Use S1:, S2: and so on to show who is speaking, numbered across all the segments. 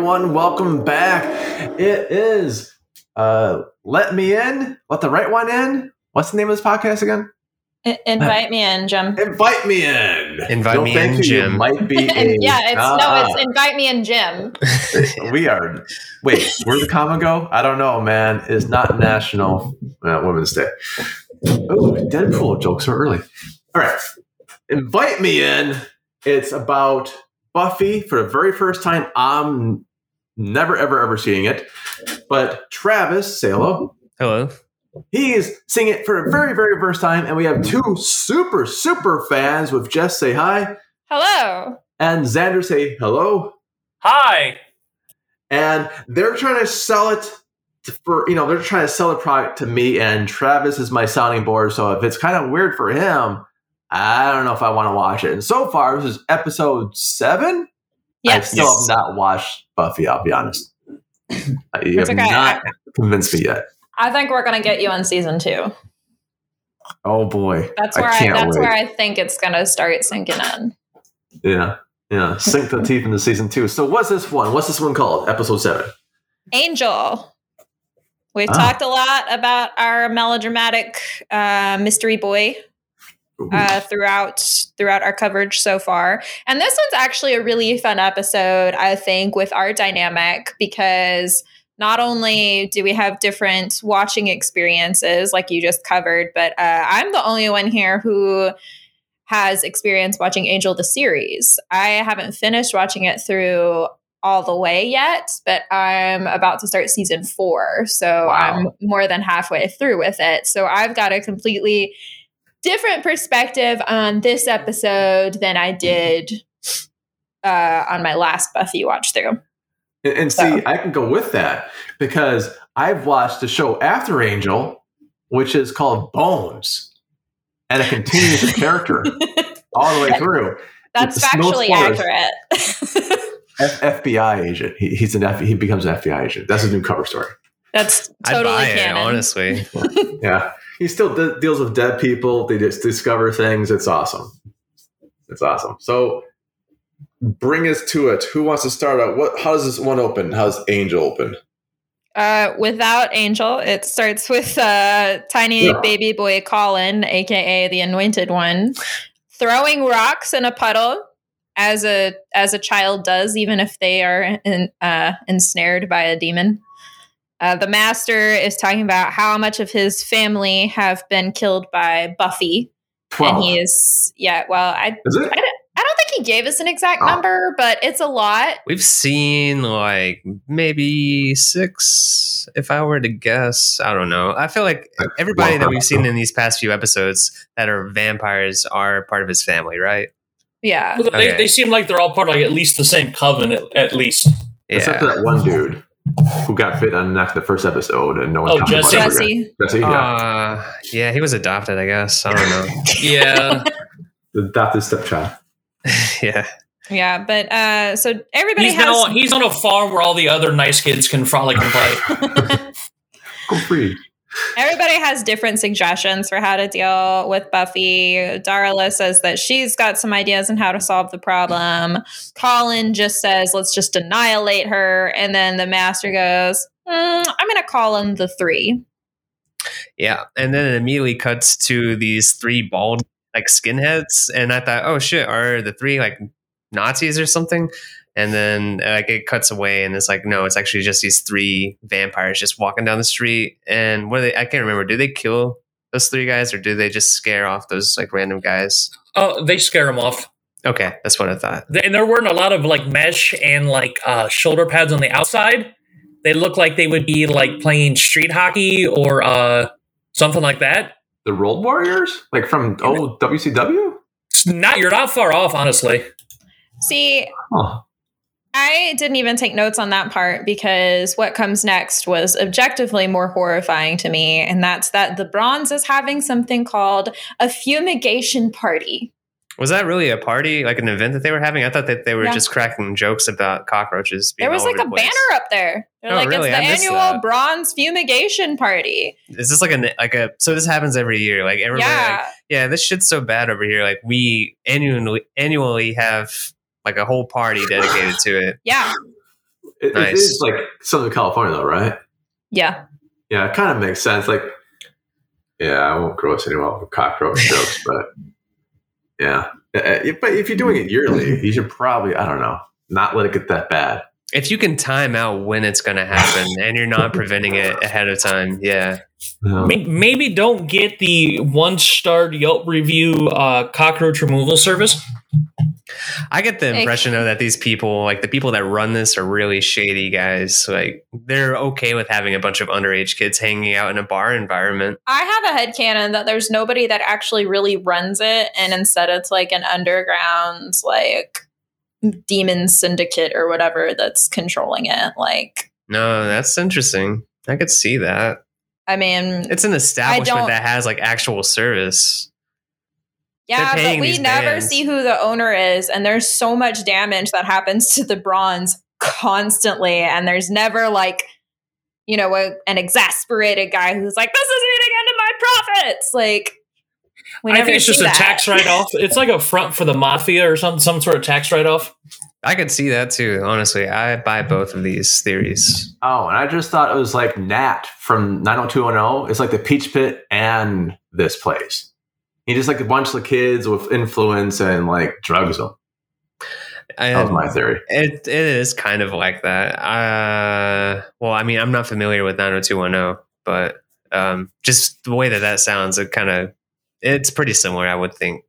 S1: Hey everyone, welcome back. It is uh Let Me In, Let the Right One In. What's the name of this podcast again?
S2: I- invite me in, Jim.
S1: Invite Me In.
S3: Invite
S1: Don't
S3: me in,
S1: you
S3: Jim.
S1: Might be a,
S2: yeah, it's
S1: Ah,
S2: no, it's invite me in, Jim.
S1: we are. Wait, where'd the comma go? I don't know, man. It's not National uh, Women's Day. Oh, Deadpool jokes are early. All right, invite me in. It's about Buffy for the very first time. I'm never, ever, ever seeing it. But Travis, say hello.
S3: Hello.
S1: He's seeing it for the very, very first time, and we have two super, super fans with Jess say hi
S2: Hello.
S1: and Xander say hello.
S4: Hi.
S1: and they're trying to sell it for you know they're trying to sell the product to me and travis is my sounding board so if it's kind of weird for him i don't know if i want to watch it and so far this is episode seven yes. i
S2: Yes.
S1: still have not watched buffy i'll be honest you
S2: It's
S1: have
S2: okay.
S1: not convinced me yet
S2: I think we're gonna get you on season two.
S1: oh boy
S2: That's where I,
S1: can't
S2: that's
S1: wait.
S2: where I think it's gonna start sinking in.
S1: yeah yeah sink the teeth into season two so what's this one what's this one called episode seven
S2: Angel. We've
S1: Ah.
S2: talked a lot about our melodramatic uh, mystery boy uh, throughout throughout our coverage so far. And this one's actually a really fun episode, I think, with our dynamic because not only do we have different watching experiences, like you just covered, but uh, I'm the only one here who has experience watching Angel the series. I haven't finished watching it through all the way yet, but I'm about to start season four. So
S1: Wow.
S2: I'm more than halfway through with it. So I've got a completely different perspective on this episode than I did uh, on my last Buffy watch through.
S1: And, and see,
S2: So-
S1: I can go with that because I've watched the show after Angel, which is called Bones, and it continues the character all the way through.
S2: That's
S1: It's
S2: factually
S1: spoilers.
S2: accurate.
S1: F- FBI agent. He, he's an F- he becomes an FBI agent. That's his new cover story.
S2: That's
S3: I'd
S2: totally
S3: buy it,
S2: canon.
S3: honestly.
S1: Yeah, he still de- deals with dead people. They just discover things. It's awesome. It's awesome. So, bring us to it. Who wants to start out? What? How does this one open? How's Angel open?
S2: Uh, without Angel, it starts with uh, tiny
S1: Yeah.
S2: baby boy Colin, aka the Anointed One, throwing rocks in a puddle as a as a child does, even if they are in, uh, ensnared by a demon. Uh, the Master is talking about how much of his family have been killed by Buffy,
S1: Twelve.
S2: and he is yeah. Well, I
S1: is it?
S2: I don't, I don't think he gave us an exact
S1: Oh.
S2: number, but it's a lot.
S3: We've seen like maybe six, if I were to guess. I don't know. I feel like everybody that we've seen in these past few episodes that are vampires are part of his family, right?
S2: Yeah.
S4: Well, They,
S3: Okay.
S4: they seem like they're all part of like at least the same coven, at, at least.
S1: Except for that one dude who got bit on the neck the first episode, and no one
S4: Oh,
S1: talked about
S4: Jesse.
S1: it ever again.
S2: Jesse.
S1: Jesse, yeah.
S3: Uh, yeah, he was adopted, I guess. I don't know.
S4: Yeah.
S1: the adopted stepchild.
S3: yeah.
S2: Yeah, but uh, so everybody
S4: he's
S2: has
S4: now he's on a farm where all the other nice kids can frolic and play.
S1: Go free.
S2: Everybody has different suggestions for how to deal with Buffy. Darla says that she's got some ideas on how to solve the problem. Colin just says, "Let's just annihilate her," and then the Master goes, "Mm, "I'm going to call in the three.
S3: Yeah. And then it immediately cuts to these three bald like skinheads. And I thought, oh shit, are the three like Nazis or something? And then like it cuts away and it's like, no, it's actually just these three vampires just walking down the street. And what are they I can't remember. Do they kill those three guys or do they just scare off those like random guys?
S4: Oh, they scare them off.
S3: Okay, that's what I thought.
S4: And they're wearing a lot of like mesh and like uh, shoulder pads on the outside. They look like they would be like playing street hockey or uh, something like that.
S1: The Road Warriors? Like from old WCW?
S4: It's not you're not far off, honestly.
S2: See,
S1: Huh.
S2: I didn't even take notes on that part because what comes next was objectively more horrifying to me, and that's that the Bronze is having something called a fumigation party.
S3: Was that really a party, like an event that they were having? I thought that they were
S2: Yeah.
S3: just cracking jokes about cockroaches. Being
S2: There was like a
S3: place.
S2: banner up there. They're
S3: Oh,
S2: like,
S3: really?
S2: it's the annual
S3: that.
S2: Bronze fumigation party.
S3: Is this like a like a? So this happens every year. Like everybody, like,
S2: yeah.
S3: yeah, this shit's so bad over here. Like we annually annually have like a whole party dedicated to it.
S2: Yeah.
S1: It,
S3: Nice.
S1: it is like Southern California, though, right?
S2: Yeah.
S1: Yeah, it kind of makes sense. Like, yeah, I won't gross anyone with cockroach jokes, but yeah. Uh, uh, But if you're doing it yearly, you should probably, I don't know, not let it get that bad.
S3: If you can time out when it's going to happen and you're not preventing it ahead of time, yeah.
S4: Maybe don't get the one star Yelp review uh, cockroach removal service.
S3: I get the impression though that these people, like the people that run this, are really shady guys. Like they're okay with having a bunch of underage kids hanging out in a bar environment.
S2: I have a headcanon that there's nobody that actually really runs it, and instead it's like an underground, like demon syndicate or whatever that's controlling it. Like,
S3: No, that's interesting. I could see that.
S2: I mean,
S3: It's an establishment that has like actual service.
S2: Yeah, but we never
S3: bands.
S2: see who the owner is, and there's so much damage that happens to the bronze constantly, and there's never like, you know, a, an exasperated guy who's like, "This is eating into my profits." Like, we
S4: I think it's
S2: see
S4: just a tax write off. It's like a front for the mafia or some some sort of tax write off.
S3: I could see that too. Honestly, I buy both of these theories.
S1: Oh, and I just thought it was like Nat from 90210. It's like the Peach Pit and this place. He just like a bunch of kids with influence and like drugs them. That was my theory.
S3: it it is kind of like that. Uh, well, I mean, I'm not familiar with 90210, but um, just the way that that sounds, it kind of it's pretty similar. I would think.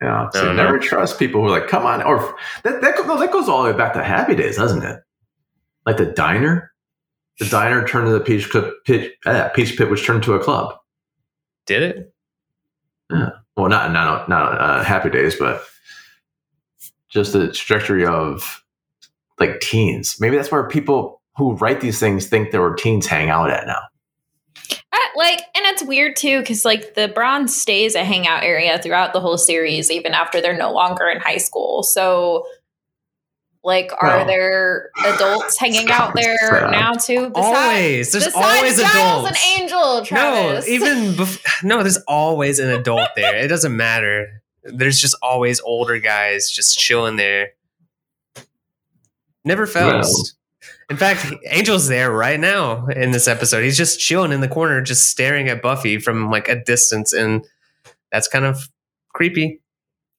S1: Yeah. So never
S3: know.
S1: trust people who are like, come on. Or that, that, no, that goes all the way back to Happy Days, doesn't it? Like the diner. The diner turned to the Peach Pit, Peach, uh, Peach Pit which turned to a club.
S3: Did it?
S1: Well, not not not uh, Happy Days, but just the trajectory of like teens. Maybe that's where people who write these things think there were teens hang out at now.
S2: Like, and it's weird too, because like the bronze stays a hangout area throughout the whole series, even after they're no longer in high school. So, like, are
S1: Well,
S2: there adults hanging out there
S1: sad.
S2: now too?
S3: always. There's
S2: besides
S3: always
S2: Giles
S3: adults.
S2: and Angel, Travis.
S3: No, even bef- no. There's always an adult there. It doesn't matter. There's just always older guys just chilling there. Never fails. In fact, Angel's there right now in this episode. He's just chilling in the corner, just staring at Buffy from like a distance, and that's kind of creepy.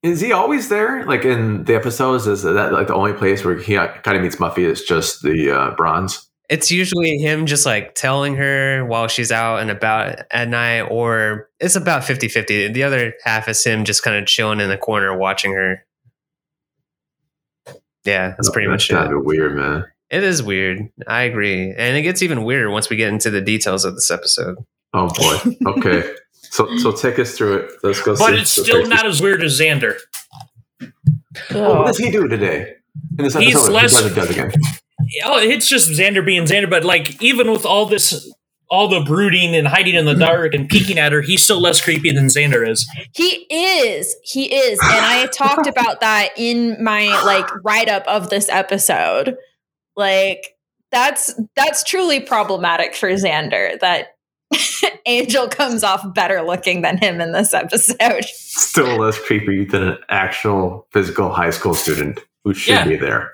S1: Is he always there? Like in the episodes, is that like the only place where he kind of meets Buffy is just the uh, bronze?
S3: It's usually him just like telling her while she's out and about at night, or it's about 50 50. The other half is him just kind of chilling in the corner watching her. Yeah, that's pretty much
S1: kind
S3: it.
S1: of weird, man.
S3: It is weird. I agree. And it gets even weirder once we get into the details of this episode.
S1: Oh boy. Okay. so so take us through it. Let's go.
S4: But
S1: see-
S4: it's still
S1: take
S4: not as weird as Xander.
S1: Oh, what does he do today? In this
S4: He's
S1: episode,
S4: less-
S1: he does again.
S4: Oh, it's just Xander being Xander, but like even with all this, all the brooding and hiding in the dark and peeking at her, he's still less creepy than Xander is.
S2: He is. He is. And I talked about that in my like write up of this episode. Like that's that's truly problematic for Xander that Angel comes off better looking than him in this episode.
S1: Still less creepy than an actual physical high school student who should
S4: Yeah.
S1: be there.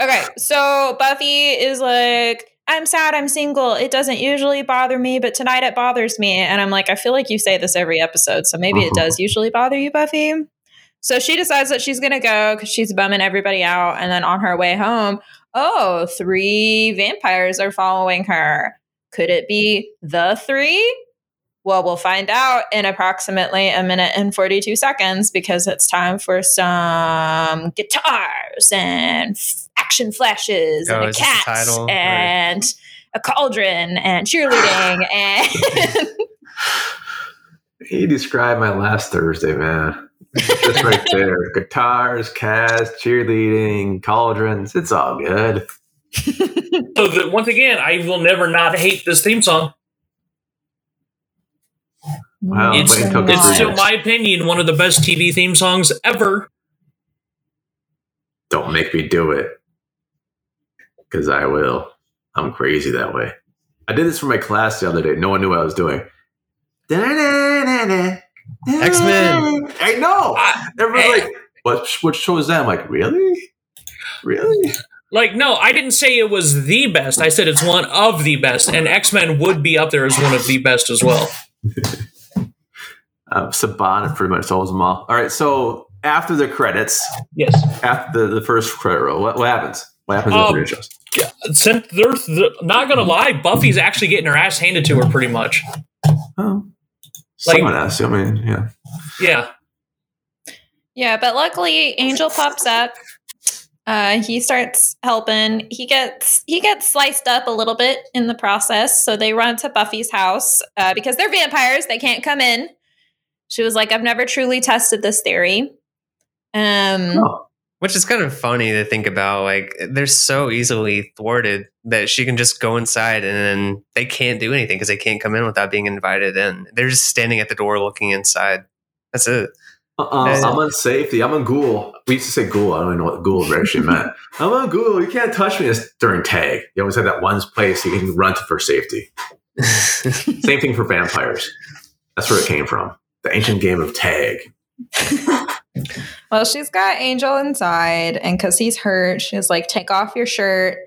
S2: okay, so Buffy is like I'm sad I'm single. It doesn't usually bother me, but tonight it bothers me. And I'm like, I feel like you say this every episode, so maybe it
S1: Uh-huh.
S2: does usually bother you, Buffy. So she decides that she's gonna go because she's bumming everybody out. And then on her way home, oh, three vampires are following her. Could it be the three? Well, we'll find out in approximately a minute and 42 seconds because it's time for some guitars and f- action flashes
S3: Oh,
S2: and a
S3: is this the
S2: cat
S3: title?
S2: And a cauldron and cheerleading and
S1: He described my last Thursday, man. Just right there. Guitars, cast, cheerleading, cauldrons. It's all good.
S4: So that once again, I will never not hate this theme song.
S1: Wow,
S4: it's
S1: but it
S4: it's still
S1: minutes.
S4: my opinion one of the best TV theme songs ever.
S1: Don't make me do it. Because I will. I'm crazy that way. I did this for my class the other day. No one knew what I was doing.
S3: X-Men.
S1: I know. Everyone's like, what, what show is that? I'm like, really? Really?
S4: Like, no, I didn't say it was the best. I said it's one of the best, and X Men would be up there as one of the best as well.
S1: Uh, Saban pretty much solves them all. All right, so after the credits,
S4: Yes.
S1: after the, the first credit roll, what, what happens? What happens
S4: Um,
S1: after the shows?
S4: Since they're, they're not gonna lie, Buffy's actually getting her ass handed to her pretty much.
S1: Oh,
S4: like-
S1: someone else. I mean, yeah.
S4: Yeah.
S2: Yeah, but luckily Angel pops up. Uh, he starts helping. He gets he gets sliced up a little bit in the process. So they run to Buffy's house uh, because they're vampires. They can't come in. She was like, "I've never truly tested this theory." Um,
S3: Which is kind of funny to think about. Like they're so easily thwarted that she can just go inside and then they can't do anything because they can't come in without being invited in. They're just standing at the door looking inside. That's it.
S1: Uh-uh, I'm on safety. I'm on ghoul. We used to say ghoul. I don't even know what ghoul actually meant. I'm on ghoul. You can't touch me. It's during tag. You always had that one place you can run to for safety. Same thing for vampires. That's where it came from. The ancient game of tag.
S2: well, she's got Angel inside, and because he's hurt, she's like, "Take off your shirt."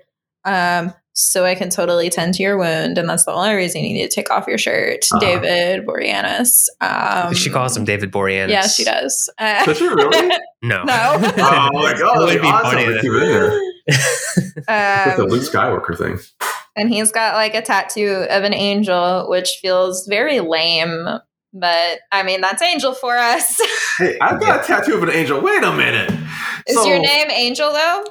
S2: Um, so I can totally tend to your wound, and that's the only reason you need to take off your shirt,
S1: Uh-huh.
S2: David Boreanaz. Um,
S3: she calls him David Boreanaz.
S2: Yeah, she does. Uh,
S1: Does she really?
S3: No.
S2: No.
S1: Oh my god,
S3: It would
S1: that'd
S3: be
S1: awesome
S3: funny
S1: to
S3: to-
S1: keep in there with the
S2: um,
S1: Luke Skywalker thing.
S2: and he's got like a tattoo of an angel, which feels very lame. But I mean, that's Angel for us.
S1: Hey, I've got a tattoo of an angel. Wait a minute.
S2: Is
S1: So-
S2: your name Angel though?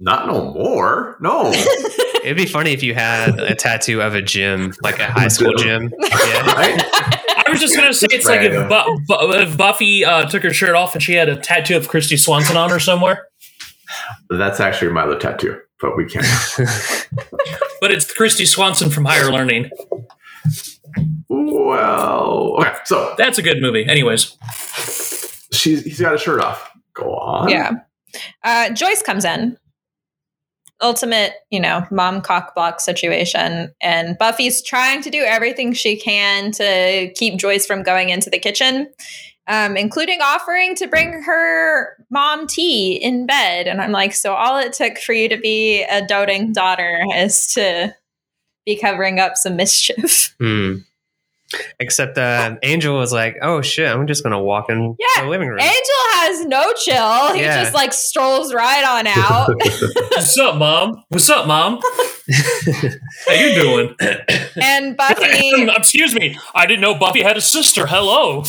S1: Not no more. No.
S3: It'd be funny if you had a tattoo of a gym, like a high school gym. Yeah.
S1: Right?
S4: I was just gonna say it's like if, Bu- Bu- if Buffy uh, took her shirt off and she had a tattoo of Kristy Swanson on her somewhere,
S1: That's actually my other tattoo, but we can't.
S4: but it's Kristy Swanson from Higher Learning.
S1: Well, okay. So
S4: That's a good movie. Anyways,
S1: she's he's got a shirt off. Go on.
S2: yeah. Uh, Joyce comes in. Ultimate, you know, mom cock block situation. And Buffy's trying to do everything she can to keep Joyce from going into the kitchen, um, including offering to bring her mom tea in bed. And I'm like, so all it took for you to be a doting daughter is to be covering up some mischief.
S3: Hmm. Except uh, Angel was like, "Oh shit, I'm just gonna walk in
S2: Yeah,
S3: the living room."
S2: Angel has no chill. He
S3: Yeah.
S2: just like strolls right on out.
S4: what's up, mom? What's up, mom? How you doing?
S2: and Buffy
S4: Excuse me, I didn't know Buffy had a sister. Hello.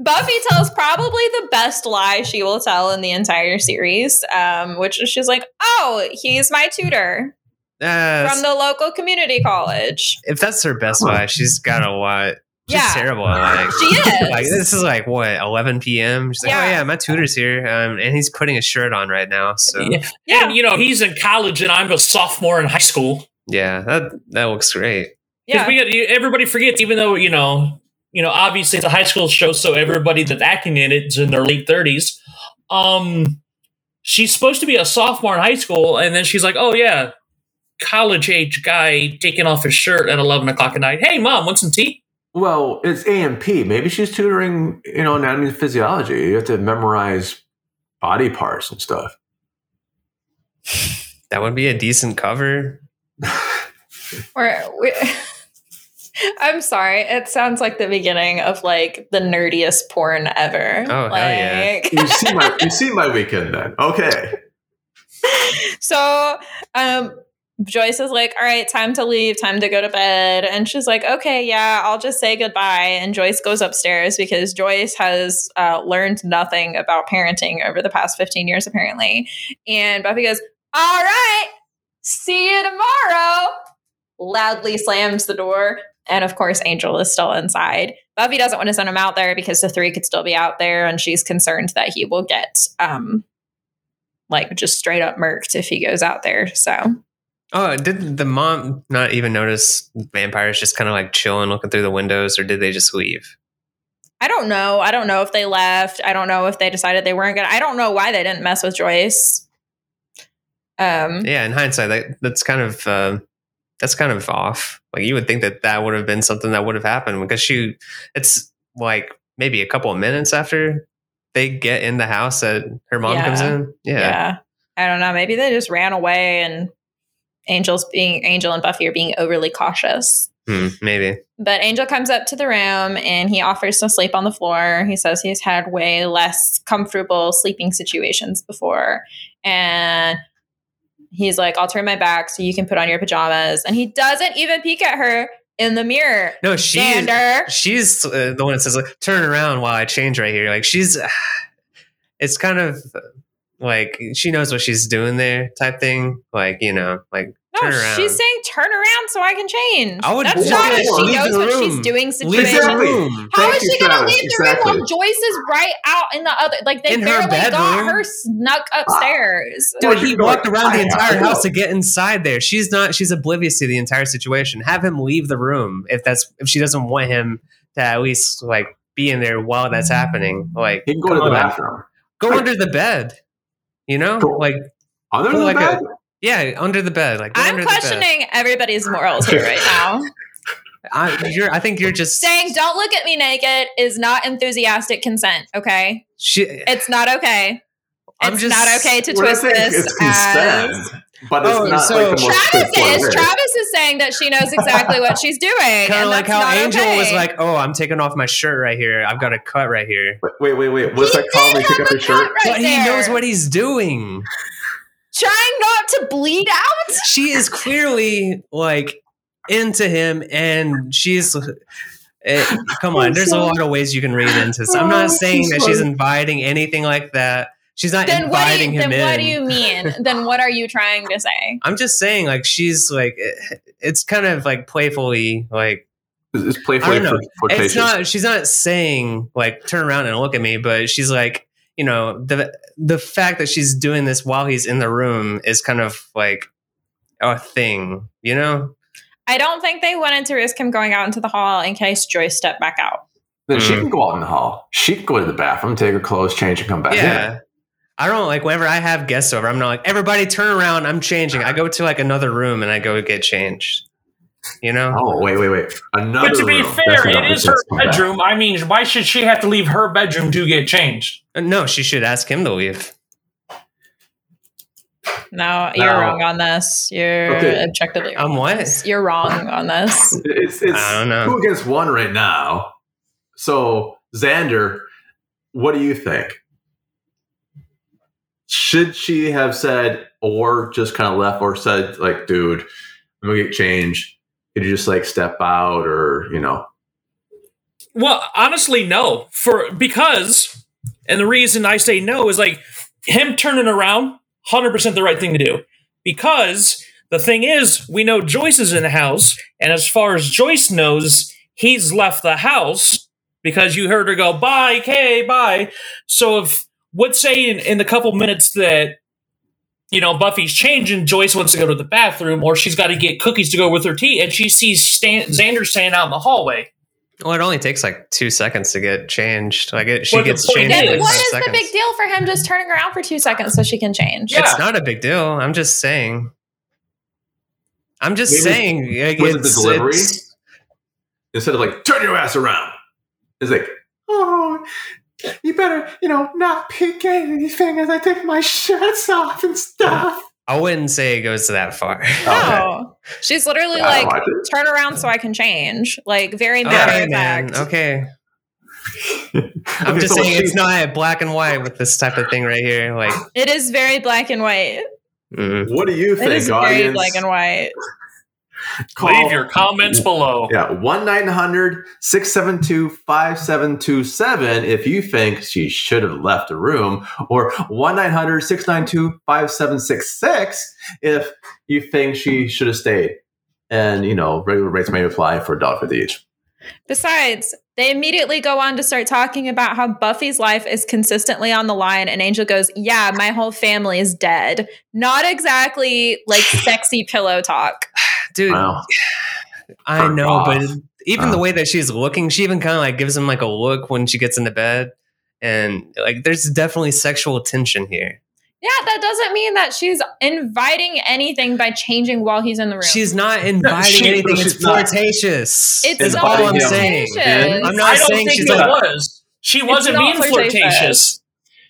S2: Buffy tells probably the best lie she will tell in the entire series, um, which is she's like, "Oh, he's my tutor
S3: Uh,
S2: from the local community college."
S3: if that's her best lie, she's got a lot. She's
S2: Yeah.
S3: terrible at lying.
S2: She is.
S3: Like this is like what 11 p.m. She's like,
S2: Yeah.
S3: "Oh yeah, my tutor's here, um, and he's putting a shirt on right now." So
S4: Yeah.
S2: Yeah.
S4: And you know he's in college and I'm a sophomore in high school.
S3: yeah, that that looks great.
S4: Because
S2: Yeah,
S4: we got, everybody forgets, even though you know, you know, obviously it's a high school show, so everybody that's acting in it is in their late thirties. Um, she's supposed to be a sophomore in high school, and then she's like, "Oh yeah, college age guy taking off his shirt at eleven o'clock at night. Hey, mom, want some tea?"
S1: Well, it's AMP. Maybe she's tutoring, you know, anatomy and physiology. You have to memorize body parts and stuff.
S3: That would be a decent cover.
S2: Or we, I'm sorry, it sounds like the beginning of like the nerdiest porn ever.
S3: Oh, hell yeah.
S2: like,
S1: you see my you see my weekend then. Okay.
S2: so um Joyce is like, all right, time to leave, time to go to bed. And she's like, okay, yeah, I'll just say goodbye. And Joyce goes upstairs because Joyce has uh, learned nothing about parenting over the past 15 years, apparently. And Buffy goes, all right, see you tomorrow. Loudly slams the door. And of course, Angel is still inside. Buffy doesn't want to send him out there because the three could still be out there. And she's concerned that he will get um, like just straight up murked if he goes out there. So
S3: Oh, did the mom not even notice vampires just kind of like chilling, looking through the windows, or did they just leave?
S2: I don't know. I don't know if they left. I don't know if they decided they weren't gonna. I don't know why they didn't mess with Joyce. Um,
S3: Yeah, in hindsight, that, that's kind of uh, that's kind of off. Like you would think that that would have been something that would have happened because she, it's like maybe a couple of minutes after they get in the house that her mom comes in.
S2: yeah.
S3: Yeah,
S2: I don't know. Maybe they just ran away and Angel's being Angel and Buffy are being overly cautious.
S3: Hmm, maybe.
S2: But Angel comes up to the room and he offers to sleep on the floor. He says he's had way less comfortable sleeping situations before. And he's like, I'll turn my back so you can put on your pajamas. And he doesn't even peek at her in the mirror.
S3: No, she's
S2: Xander.
S3: she's uh, the one that says like turn around while I change right here. Like she's, it's kind of like she knows what she's doing there type thing. Like you know, like
S2: No,
S3: turn around.
S2: she's saying turn around so I can change.
S3: I would
S2: That's
S3: just
S2: not
S1: say
S2: a she
S3: leave
S2: knows
S3: the
S2: what she's
S3: room.
S2: doing
S3: Leave
S2: situation.
S3: the
S1: Exactly.
S3: room.
S2: How
S1: Thank
S2: is she gonna leave the
S1: Exactly.
S2: room while Joyce is right out in the other? Like they
S3: In her
S2: barely got her snuck ah. upstairs.
S1: Well,
S3: Dude, he walked
S1: like,
S3: around the
S1: I have
S3: entire house to get inside there. She's not. She's oblivious to the entire situation. Have him leave the room if that's if she doesn't want him to at least like be in there while that's mm-hmm. happening. Like
S1: He can go to the
S3: on.
S1: bathroom.
S3: Go under the bed. You know,
S1: Go-
S3: like
S1: Under the
S3: like a-
S1: bed?
S3: yeah, under the bed. Like
S2: I'm
S3: under the bed.
S2: questioning everybody's morals here right now.
S3: I, you're, I think you're just
S2: Saying "Don't look at me naked" is not enthusiastic consent. Okay,
S3: She,
S2: it's not okay.
S3: I'm
S2: It's
S3: just
S2: not okay to twist this as
S1: consent, but it's
S3: Oh,
S1: not
S3: so-
S1: like the most
S2: Travis is. Travis is saying that she knows exactly what she's doing.
S3: kind of like how Angel
S2: okay.
S3: was like, "Oh, I'm taking off my shirt right here. I've got a cut right here."
S1: Wait, wait, wait, wait. What's
S2: He
S1: that called?
S2: did
S1: when you take
S2: have
S1: off
S2: a
S1: your shirt?
S2: right
S3: but he knows what he's doing.
S2: trying not to bleed out.
S3: She is clearly like into him, and she's. eh, come on,
S1: I'm
S3: there's a lot of ways you can read into this. I'm
S1: Oh,
S3: not saying that she's inviting anything like that. She's not
S2: Then what? Do
S3: inviting
S2: you,
S3: him
S2: then
S3: in.
S2: what do you mean? then what are you trying to say?
S3: I'm just saying, like she's like, eh, it's kind of like playfully, like
S1: It's it's
S3: I
S1: playfully
S3: don't know. it's not she's not saying like turn around and look at me but she's like you know the the fact that she's doing this while he's in the room is kind of like a thing you know
S2: I don't think they wanted to risk him going out into the hall in case Joyce stepped back out.
S1: Then she
S3: Mm.
S1: can go out in the hall. She can go to the bathroom, take her clothes, change, and come back
S3: yeah
S1: in.
S3: I don't like whenever i have guests over i'm not like everybody turn around i'm changing i go to like another room and i go get changed you know
S1: Oh, wait, wait, wait. Another
S4: But to be
S1: room.
S4: fair,
S1: That's
S4: it
S1: not
S4: is
S1: the
S4: her
S1: chance back.
S4: bedroom. I mean, why should she have to leave her bedroom to get changed?
S3: Uh, no she should ask him to leave
S2: No, you're
S1: No.
S2: wrong on this. You're
S1: Okay.
S2: objectively wrong.
S3: I'm what?
S2: You're wrong on this.
S1: It's, it's
S3: I don't know.
S1: two against one right now. So, Xander, what do you think? Should she have said, or just kind of left, or said, like, dude, I'm gonna get changed? Could you just like step out, or you know?
S4: Well, honestly, no. For because, and the reason I say no is like him turning around, hundred percent the right thing to do. Because the thing is, we know Joyce is in the house, and as far as Joyce knows, he's left the house because you heard her go bye, Kay, bye. So if let's say in, in the couple minutes that you know Buffy's changing, Joyce wants to go to the bathroom, or she's got to get cookies to go with her tea, and she sees Stan- Xander standing out in the hallway.
S3: well it only takes like two seconds to get changed like it, she
S4: But
S3: gets changed in
S2: Then
S3: like
S2: what
S3: five
S2: the big deal for him just turning around for two seconds so she can change?
S4: Yeah.
S3: It's not a big deal. I'm just saying. I'm just
S1: Maybe-
S3: saying. like,
S1: was it the
S3: it's-
S1: delivery? Instead of like, turn your ass around, it's like, oh, you better, you know, not peek at anything as I take my shirts off and stuff.
S3: I wouldn't say it goes to that far.
S2: No. She's literally
S1: I
S2: like, turn around so I can change. Like, very matter
S3: okay,
S2: of fact.
S3: Okay. I'm
S1: Okay,
S3: just
S1: so
S3: saying it's not black and white with this type of thing right here. Like,
S2: It is very black and white.
S3: mm.
S1: What do you
S2: It
S1: think,
S2: is very black and white.
S1: Call-
S4: Leave your comments below.
S1: Yeah, 1 900 672 5727 if you think she should have left the room, or 1 900 692 5766 if you think she should have stayed. And, you know, regular rates may apply for $1.50 each.
S2: Besides, they immediately go on to start talking about how Buffy's life is consistently on the line, and Angel goes, Yeah, my whole family is dead. Not exactly like sexy pillow talk.
S3: Dude,
S1: Wow.
S3: I
S1: Fuck
S3: know,
S1: off.
S3: but even
S1: Uh.
S3: the way that she's looking, she even kind of like gives him like a look when she gets into bed, and like there's definitely sexual tension here.
S2: Yeah, that doesn't mean that she's inviting anything by changing while he's in the room.
S3: She's not inviting
S1: she-
S3: anything.
S1: she's
S3: It's flirtatious.
S2: it's
S3: is
S2: not
S3: all I'm saying.
S1: And
S3: I'm not
S4: I don't
S3: saying
S4: think
S3: she's
S4: it
S3: like,
S4: was. She wasn't
S2: not
S4: being
S2: flirtatious.
S4: flirtatious.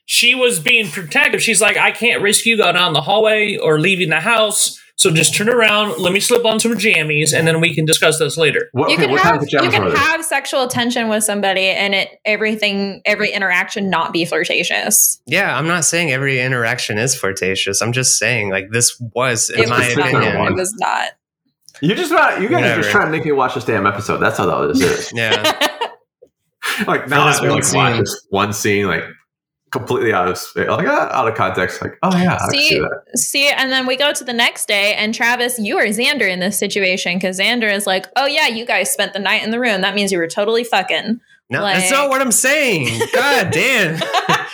S4: she was being protective. She's like, I can't risk you going down the hallway or leaving the house. So just turn around, let me slip on some jammies, and then we can discuss this later.
S1: What,
S2: you
S1: okay,
S2: can
S1: what kind
S2: have
S1: of
S2: you can have sexual attention with somebody and it everything every interaction not be flirtatious.
S3: Yeah, I'm not saying every interaction is flirtatious. I'm just saying like this was, in
S2: It
S3: my
S2: was not.
S3: opinion.
S2: It was not.
S1: You just not, you guys are just trying to make me watch this damn episode. That's how that this is.
S3: Yeah,
S1: like now
S3: this
S1: I
S3: one
S1: like watch this one scene like completely out of space, like ah, out of context. Like, oh yeah, I see
S2: See,
S1: that.
S2: see, and then we go to the next day, and Travis, you are Xander in this situation because Xander is like, "Oh yeah, you guys spent the night in the room. That means you were totally fucking."
S3: no,
S2: Like-
S3: that's not what I'm saying. God damn.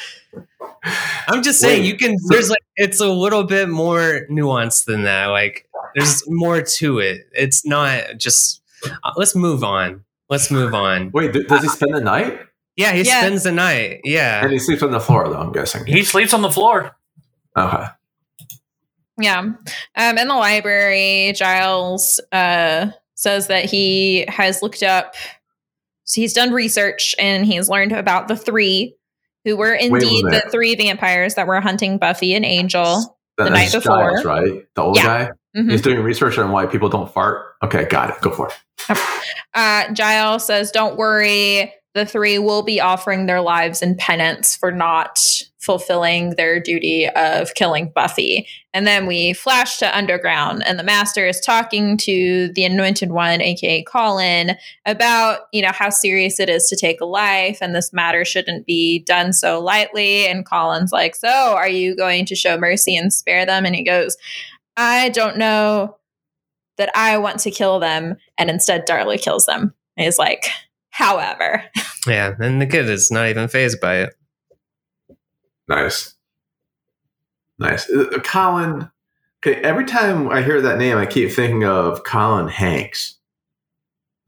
S3: I'm just saying
S1: Wait,
S3: you can. There's like it's a little bit more nuanced than that. Like there's more to it. It's not just. Uh, let's move on. Let's move on.
S1: Wait, th- does he spend the night?
S3: Yeah, he
S2: Yeah.
S3: spends the night. Yeah,
S1: And he sleeps on the floor, though. I'm guessing.
S4: He sleeps on the floor.
S1: Okay.
S2: Yeah. Um, in the library, Giles uh, says that he has looked up, so he's done research and he's learned about the three who were indeed the three vampires that were hunting Buffy and Angel.
S1: That-
S2: The night
S1: that's
S2: before.
S1: Giles, right? The old
S2: Yeah.
S1: guy.
S2: Mhm.
S1: He's doing research on why people don't fart. Okay, got it. Go for it.
S2: Uh, Giles says, Don't worry, the three will be offering their lives in penance for not fulfilling their duty of killing Buffy. And then we flash to Underground, and the Master is talking to the Anointed One, aka Colin, about you know how serious it is to take a life, and this matter shouldn't be done so lightly. And Colin's like, "So, are you going to show mercy and spare them?" And he goes, "I don't know." That I want to kill them, and instead Darla kills them. And he's like, however,
S3: yeah. And the kid is not even phased by it.
S1: Nice. Nice. Uh, uh, Colin. Okay, every time I hear that name, I keep thinking of Colin Hanks.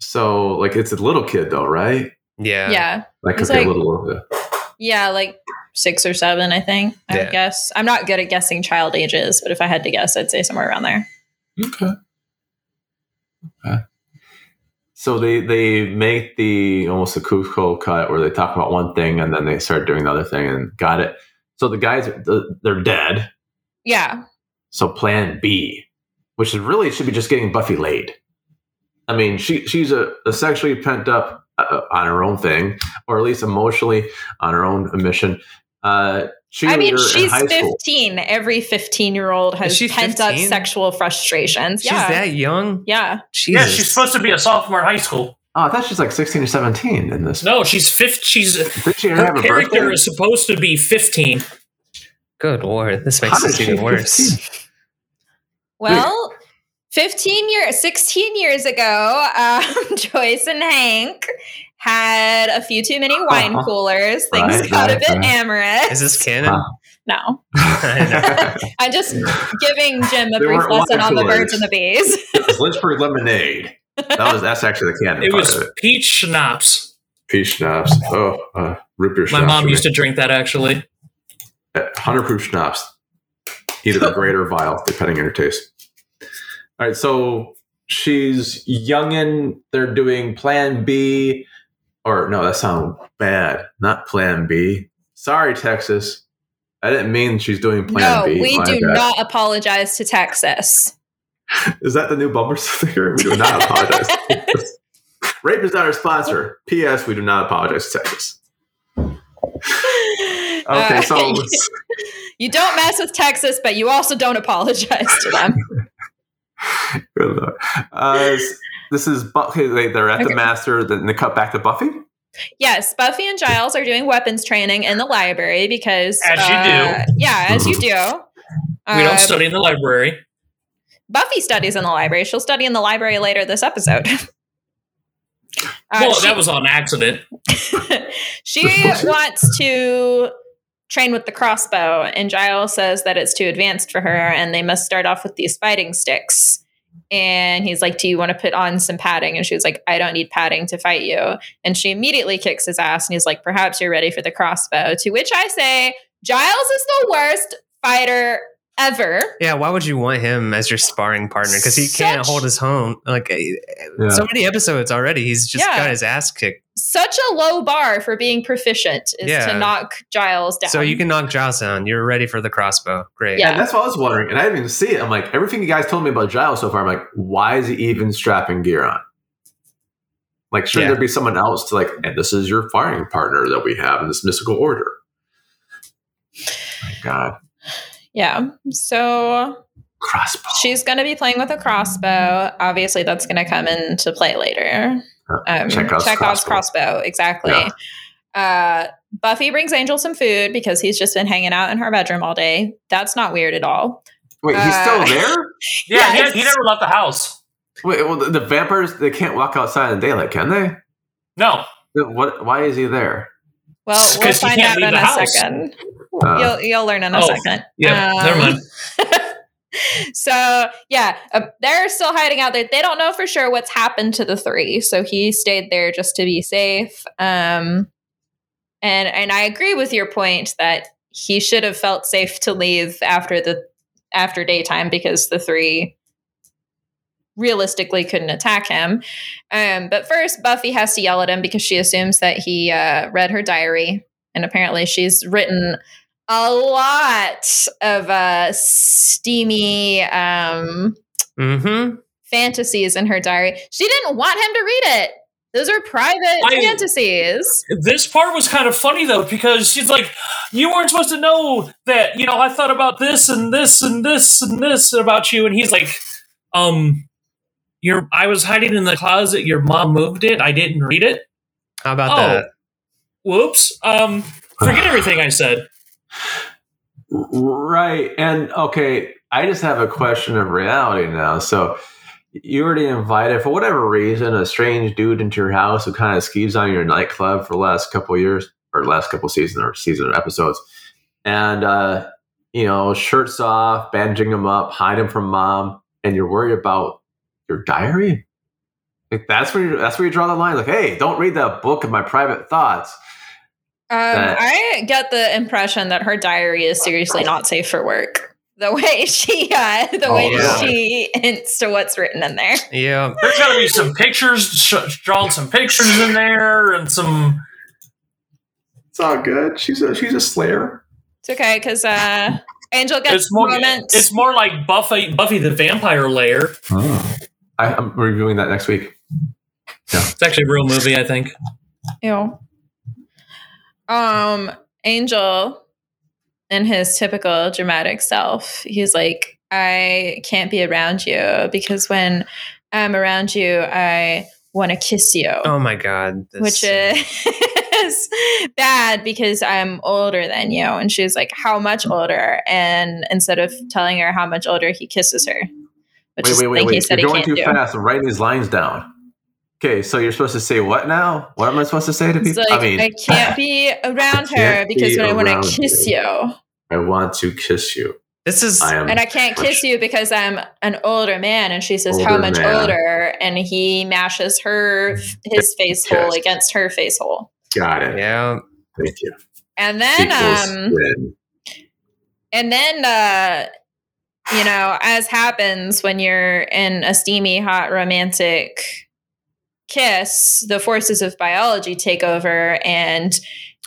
S1: So, like, it's a little kid, though, right?
S3: Yeah,
S2: yeah,
S1: Like, okay,
S2: like-
S1: a little. Uh,
S2: yeah, like six or seven, I think. I
S3: Yeah.
S2: guess. I'm not good at guessing child ages, but if I had to guess, I'd say somewhere around there.
S1: Okay. Okay. So they they make the almost a Cusco cut where they talk about one thing and then they start doing the other thing and got it. So the guys they're dead.
S2: Yeah,
S1: So Plan B, which is really should be just getting Buffy laid. I mean, she she's a, a sexually pent up uh, on her own thing, or at least emotionally on her own mission. Uh,
S2: I mean,
S1: cheerleader in
S2: she's
S1: high school.
S2: 15. Every 15 year old has
S3: Is she
S2: pent up sexual frustrations.
S3: She's
S2: yeah,
S3: that young.
S2: yeah.
S3: Jesus.
S4: Yeah, she's supposed to be a sophomore in high school.
S1: Oh, I thought she's like sixteen or seventeen in this.
S4: No, she's 15. She's
S1: Did she
S4: her
S1: have a
S4: character
S1: birthday?
S4: is supposed to be fifteen.
S3: Good lord, this makes
S1: did
S3: this even worse.
S1: 15?
S2: Well, 15 years, 16 years ago, um, Joyce and Hank had a few too many wine
S1: Uh-huh.
S2: coolers. Things
S1: Right,
S2: got a bit
S1: right.
S2: amorous.
S3: Is this canon?
S1: Wow.
S2: No.
S3: I know.
S2: I'm just giving Jim a
S1: They
S2: brief lesson
S1: wine
S2: on the birds and the bees.
S1: Lynchburg lemonade. That was that's actually the canon
S4: It
S1: part
S4: was
S1: of it.
S4: peach schnapps.
S1: Peach schnapps. Oh, uh, root beer
S4: My mom used
S1: me.
S4: to drink that actually.
S1: hundred proof schnapps. Either the great or vile, depending on your taste. All right, so she's youngin. They're doing Plan B, or no, that sounds bad. Not Plan B. Sorry, Texas. I didn't mean she's doing Plan
S2: no,
S1: B.
S2: we
S1: My
S2: do
S1: bad.
S2: not apologize to Texas.
S1: Is that the new bumper sticker? We do not apologize. Rape is not our sponsor. P.S. We do not apologize to Texas. Okay,
S2: Uh,
S1: so
S2: you don't mess with Texas, but you also don't apologize to them.
S1: Good Lord. Uh, this is Bu- okay, they- they're at
S2: Okay.
S1: the master. Then they cut back to Buffy.
S2: Yes, Buffy and Giles are doing weapons training in the library because,
S4: As you
S2: uh, yeah, as you do.
S4: We don't
S2: Uh,
S4: study in the library.
S2: Buffy studies in the library. She'll study in the library later this episode. Uh,
S4: well,
S2: she,
S4: that was on accident.
S2: she wants to train with the crossbow, and Giles says that it's too advanced for her, and they must start off with these fighting sticks. And he's like, Do you want to put on some padding? And she was like, I don't need padding to fight you. And she immediately kicks his ass, and he's like, Perhaps you're ready for the crossbow. To which I say, Giles is the worst fighter ever.
S3: Yeah, why would you want him as your sparring partner? Because he can't hold his own. Like eh,
S1: Yeah.
S3: so many episodes already, he's just
S2: Yeah.
S3: got his ass kicked.
S2: Such a low bar for being proficient is
S3: Yeah.
S2: to knock Giles down.
S3: So you can knock Giles down. You're ready for the crossbow. Great.
S2: Yeah.
S1: And that's what I was wondering. And I didn't even see it. I'm like, everything you guys told me about Giles so far, I'm like, why is he even strapping gear on? Like, shouldn't
S3: Yeah.
S1: there be someone else to like, and this is your firing partner that we have in this mystical order? My God.
S2: Yeah. So
S1: Crossbow.
S2: she's going to be playing with a crossbow. Obviously, that's going to come into play later. Um,
S1: Chekhov's
S2: Chekhov's
S1: crossbow.
S2: crossbow. Exactly.
S1: Yeah.
S2: Uh, Buffy brings Angel some food because he's just been hanging out in her bedroom all day. That's not weird at all.
S1: Wait, he's
S2: Uh,
S1: still there?
S4: Yeah,
S2: Yes.
S4: he, he never left the house.
S1: Wait, well, the, the vampires, they can't walk outside in daylight, can they?
S4: No,
S1: What? Why is he there?
S2: Well, we'll find
S4: can't
S2: out in a
S4: house.
S2: second.
S1: Uh,
S2: You'll you'll learn in a
S4: Oh,
S2: second.
S4: yeah,
S2: Um,
S4: never mind.
S2: so yeah, uh, they're still hiding out there. They don't know for sure what's happened to the three, so he stayed there just to be safe. Um, and and I agree with your point that he should have felt safe to leave after the after daytime because the three realistically couldn't attack him. Um, but first, Buffy has to yell at him because she assumes that he uh, read her diary, and apparently she's written a lot of uh, steamy um,
S3: Mm-hmm.
S2: fantasies in her diary. She didn't want him to read it. Those are private
S4: I-
S2: fantasies.
S4: This part was kind of funny though because she's like, "You weren't supposed to know that." You know, I thought about this and this and this and this about you, and he's like, "Um, your I was hiding in the closet. Your mom moved it. I didn't read it.
S3: How about
S4: Oh.
S3: that?
S4: Whoops. Um, forget everything I said."
S1: Right. And okay, I just have a question of reality now. So you already invited, for whatever reason, a strange dude into your house who kind of skeeves on your nightclub for the last couple years or last couple of seasons or season or episodes. And, uh, you know, shirts off, bandaging him up, hide him from mom, and you're worried about your diary? Like that's where you that's where you draw the line. Like, hey, don't read that book of my private thoughts.
S2: Um,
S1: That-
S2: I get the impression that her diary is seriously not safe for work. The way she, uh, the
S1: Oh,
S2: way
S3: yeah.
S2: she hints to what's written in there.
S3: Yeah.
S4: There's got to be some pictures, sh- drawn some pictures in there, and some.
S1: It's all good. She's a she's a slayer.
S2: It's okay because uh, Angel gets
S4: It's more.
S2: moments.
S4: It's more like Buffy, Buffy the Vampire Layer.
S1: I, I'm reviewing that next week.
S4: Yeah, It's actually a real movie, I think.
S2: Ew. Um, Angel, in his typical dramatic self, he's like, I can't be around you because when I'm around you, I want to kiss you,
S3: Oh my god. This-
S2: which is bad because I'm older than you. And she's like, How much older? And instead of telling her how much older, he kisses her. Which
S1: Wait,
S2: is
S1: wait, wait, wait. You're going too
S2: do.
S1: fast. I'm writing these lines down. Okay, so you're supposed to say what now? What am I supposed to say to people?
S2: like,
S1: I mean,
S2: I can't be around her because
S1: be
S2: when I want to kiss
S1: you.
S2: you.
S1: I want to kiss you.
S3: this is
S1: I am.
S2: and I can't kiss you because I'm an older man. And she says, How much
S1: man.
S2: older? And he mashes her his face hole against her face hole.
S1: Got it.
S3: yeah.
S1: Thank you.
S2: And then um
S1: win.
S2: and then uh you know, as happens when you're in a steamy, hot, romantic kiss, the forces of biology take over and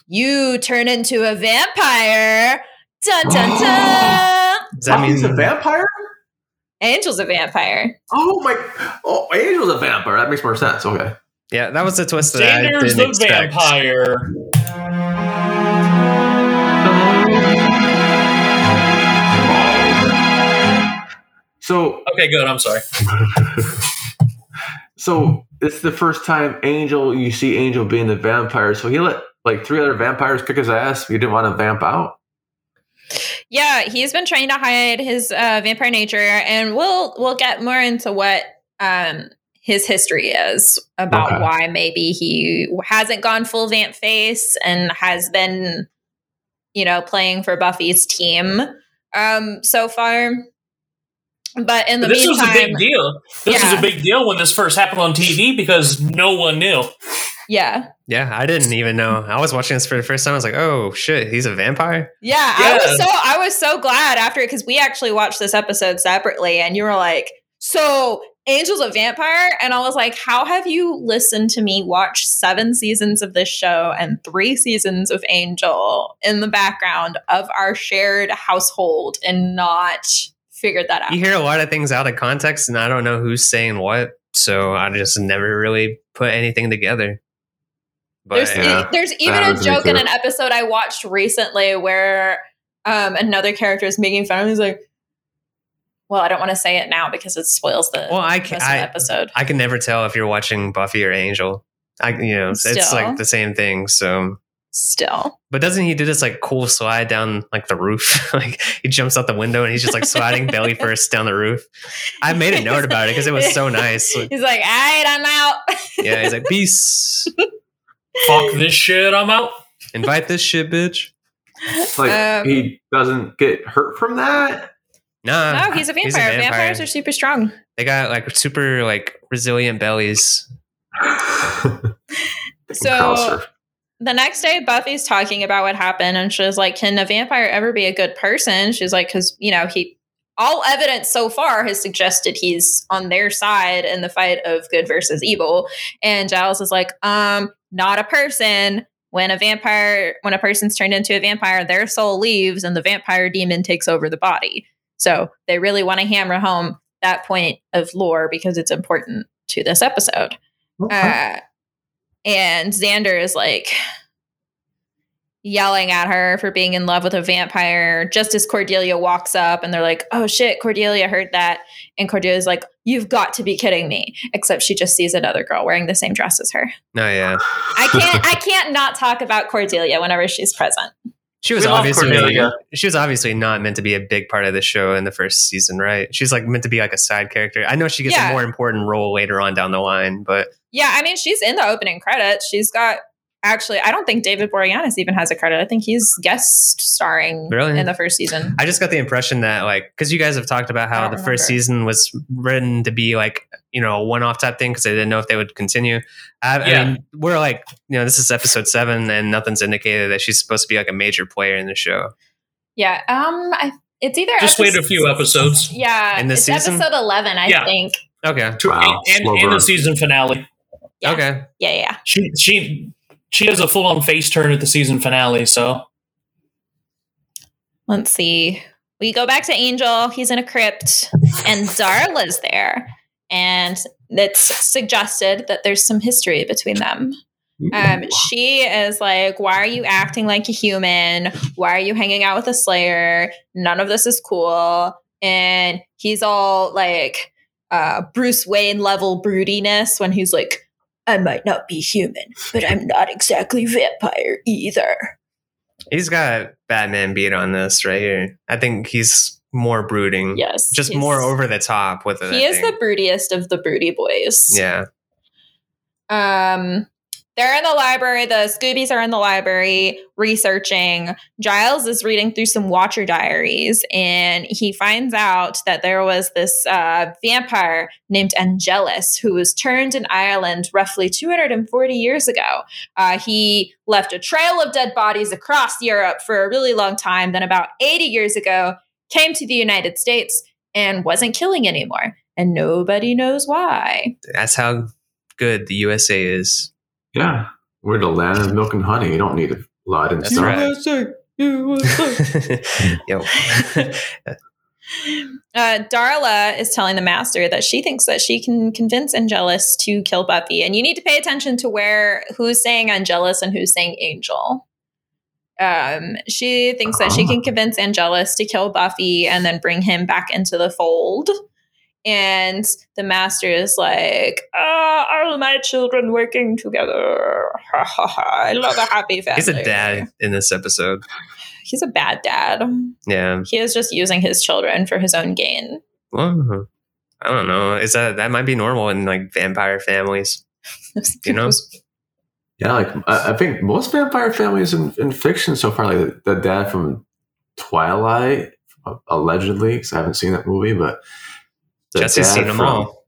S2: you turn into a vampire. Dun dun oh. dun.
S3: Does that oh,
S1: Buffy's
S3: mean
S1: a vampire?
S2: Angel's a vampire.
S1: Oh my! Oh, Angel's a vampire. That makes more sense. Okay.
S3: Yeah, that was the twist that I didn't
S4: the
S3: expect.
S4: vampire.
S1: So,
S4: Okay, good. I'm sorry.
S1: so it's the first time Angel you see Angel being the vampire. So he let like three other vampires kick his ass. You didn't want to vamp out.
S2: Yeah, he's been trying to hide his uh, vampire nature, and we'll we'll get more into what um, his history is about
S1: Okay.
S2: why maybe he hasn't gone full vamp face and has been, you know, playing for Buffy's team um, so far. But in the
S4: this was a big deal. This
S2: Yeah.
S4: was a big deal when this first happened on TV because no one knew.
S2: Yeah.
S3: Yeah, I didn't even know. I was watching this for the first time. I was like, "Oh shit, he's a vampire."
S2: Yeah, I was so I was so glad after it because we actually watched this episode separately, and you were like, "So Angel's a vampire," and I was like, "How have you listened to me watch seven seasons of this show and three seasons of Angel in the background of our shared household and not figured that out?"
S3: You hear a lot of things out of context, and I don't know who's saying what, so I just never really put anything together. But
S2: There's
S1: Yeah,
S2: there's even a
S1: me
S2: joke in an episode I watched recently where um, another character is making fun of him. He's like, "Well, I don't want to say it now because it spoils the
S3: well, I can, I,
S2: episode."
S3: I can never tell if you're watching Buffy or Angel. I, you know, it's like the same thing. So,
S2: Still,
S3: but doesn't he do this like cool slide down like the roof? like he jumps out the window and he's just like sliding belly first down the roof. I made a note about it because it was so nice. Like,
S2: he's like, "All right, I'm out."
S3: yeah, he's like, peace.
S4: Fuck this shit. I'm out.
S3: Invite this shit, bitch.
S1: Like
S2: Um,
S1: he doesn't get hurt from that.
S3: Nah,
S2: no, he's a vampire.
S3: he's a vampire.
S2: Vampires are super strong.
S3: they got like super like resilient bellies.
S2: So- The next day, Buffy's talking about what happened, and she's like, "Can a vampire ever be a good person?" She's like, "Because you know he." All evidence so far has suggested he's on their side in the fight of good versus evil. And Giles is like, um, not a person. When a vampire, when a person's turned into a vampire, their soul leaves and the vampire demon takes over the body. So they really want to hammer home that point of lore because it's important to this episode. Uh, and Xander is like yelling at her for being in love with a vampire just as Cordelia walks up and they're like, oh shit, Cordelia heard that. And Cordelia's like, you've got to be kidding me. Except she just sees another girl wearing the same dress as her.
S3: No, yeah,
S2: I can't I can't not talk about Cordelia whenever she's present.
S3: she was
S1: We
S3: obviously
S1: Cordelia.
S3: she was obviously not meant to be a big part of the show in the first season, right? She's like meant to be like a side character. I know she gets
S2: Yeah.
S3: a more important role later on down the line, but
S2: Yeah, I mean she's in the opening credits. She's got actually I don't think David Boreanaz even has a credit. I think he's guest starring
S3: Really?
S2: in the first season.
S3: I just got the impression that like because you guys have talked about how
S2: don't
S3: the first season was written to be like you know a one-off type thing because they didn't know if they would continue. I,
S4: Yeah.
S3: I mean, we're like you know this is episode seven and nothing's indicated that she's supposed to be like a major player in the show.
S2: Yeah, um I, it's either
S4: Just wait a few episodes.
S2: Yeah,
S3: In this
S2: it's
S3: season?
S2: episode eleven, I
S4: Yeah.
S2: think.
S3: Okay,
S1: Wow,
S4: and,
S1: slow
S4: and the season finale.
S2: Yeah.
S3: okay,
S2: Yeah, yeah.
S4: She she she has a full on face turn at the season finale. So
S2: Let's see. We go back to Angel. He's in a crypt, and Darla's there, and it's suggested that there's some history between them. Um, she is like, "Why are you acting like a human? Why are you hanging out with a Slayer? None of this is cool." And he's all like, uh, Bruce Wayne level broodiness when he's like, "I might not be human, but I'm not exactly vampire either."
S3: he's got Batman beat on this right here. I think he's more brooding,
S2: Yes,
S3: just more over the top with it.
S2: He
S3: I
S2: is
S3: think.
S2: the broodiest of the broody boys.
S3: yeah.
S2: Um, they're in the library. The Scoobies are in the library researching. Giles is reading through some Watcher diaries, and he finds out that there was this uh, vampire named Angelus who was turned in Ireland roughly 240 years ago. Uh, he left a trail of dead bodies across Europe for a really long time. Then, about 80 years ago, came to the United States and wasn't killing anymore, and nobody knows why.
S3: That's how good the USA is.
S1: Yeah, we're the land of milk and honey. You don't need a lot in
S3: That's
S1: stuff.
S3: right. Yo.
S2: Uh, Darla is telling the master that she thinks that she can convince Angelus to kill Buffy, and you need to pay attention to where who's saying Angelus and who's saying Angel. Um, she thinks that she can convince Angelus to kill Buffy and then bring him back into the fold. And the master is like, ah, "Are my children working together? Ha ha ha! I love a happy family."
S3: He's a dad in this episode.
S2: He's a bad dad.
S3: Yeah.
S2: He is just using his children for his own gain.
S3: Well, I don't know. Is that that might be normal in like vampire families? You know?
S1: Yeah, like I, I think most vampire families in, in fiction so far, like the, the dad from Twilight, uh, allegedly, because I haven't seen that movie, but the
S3: Jesse's seen them
S1: from-
S3: all.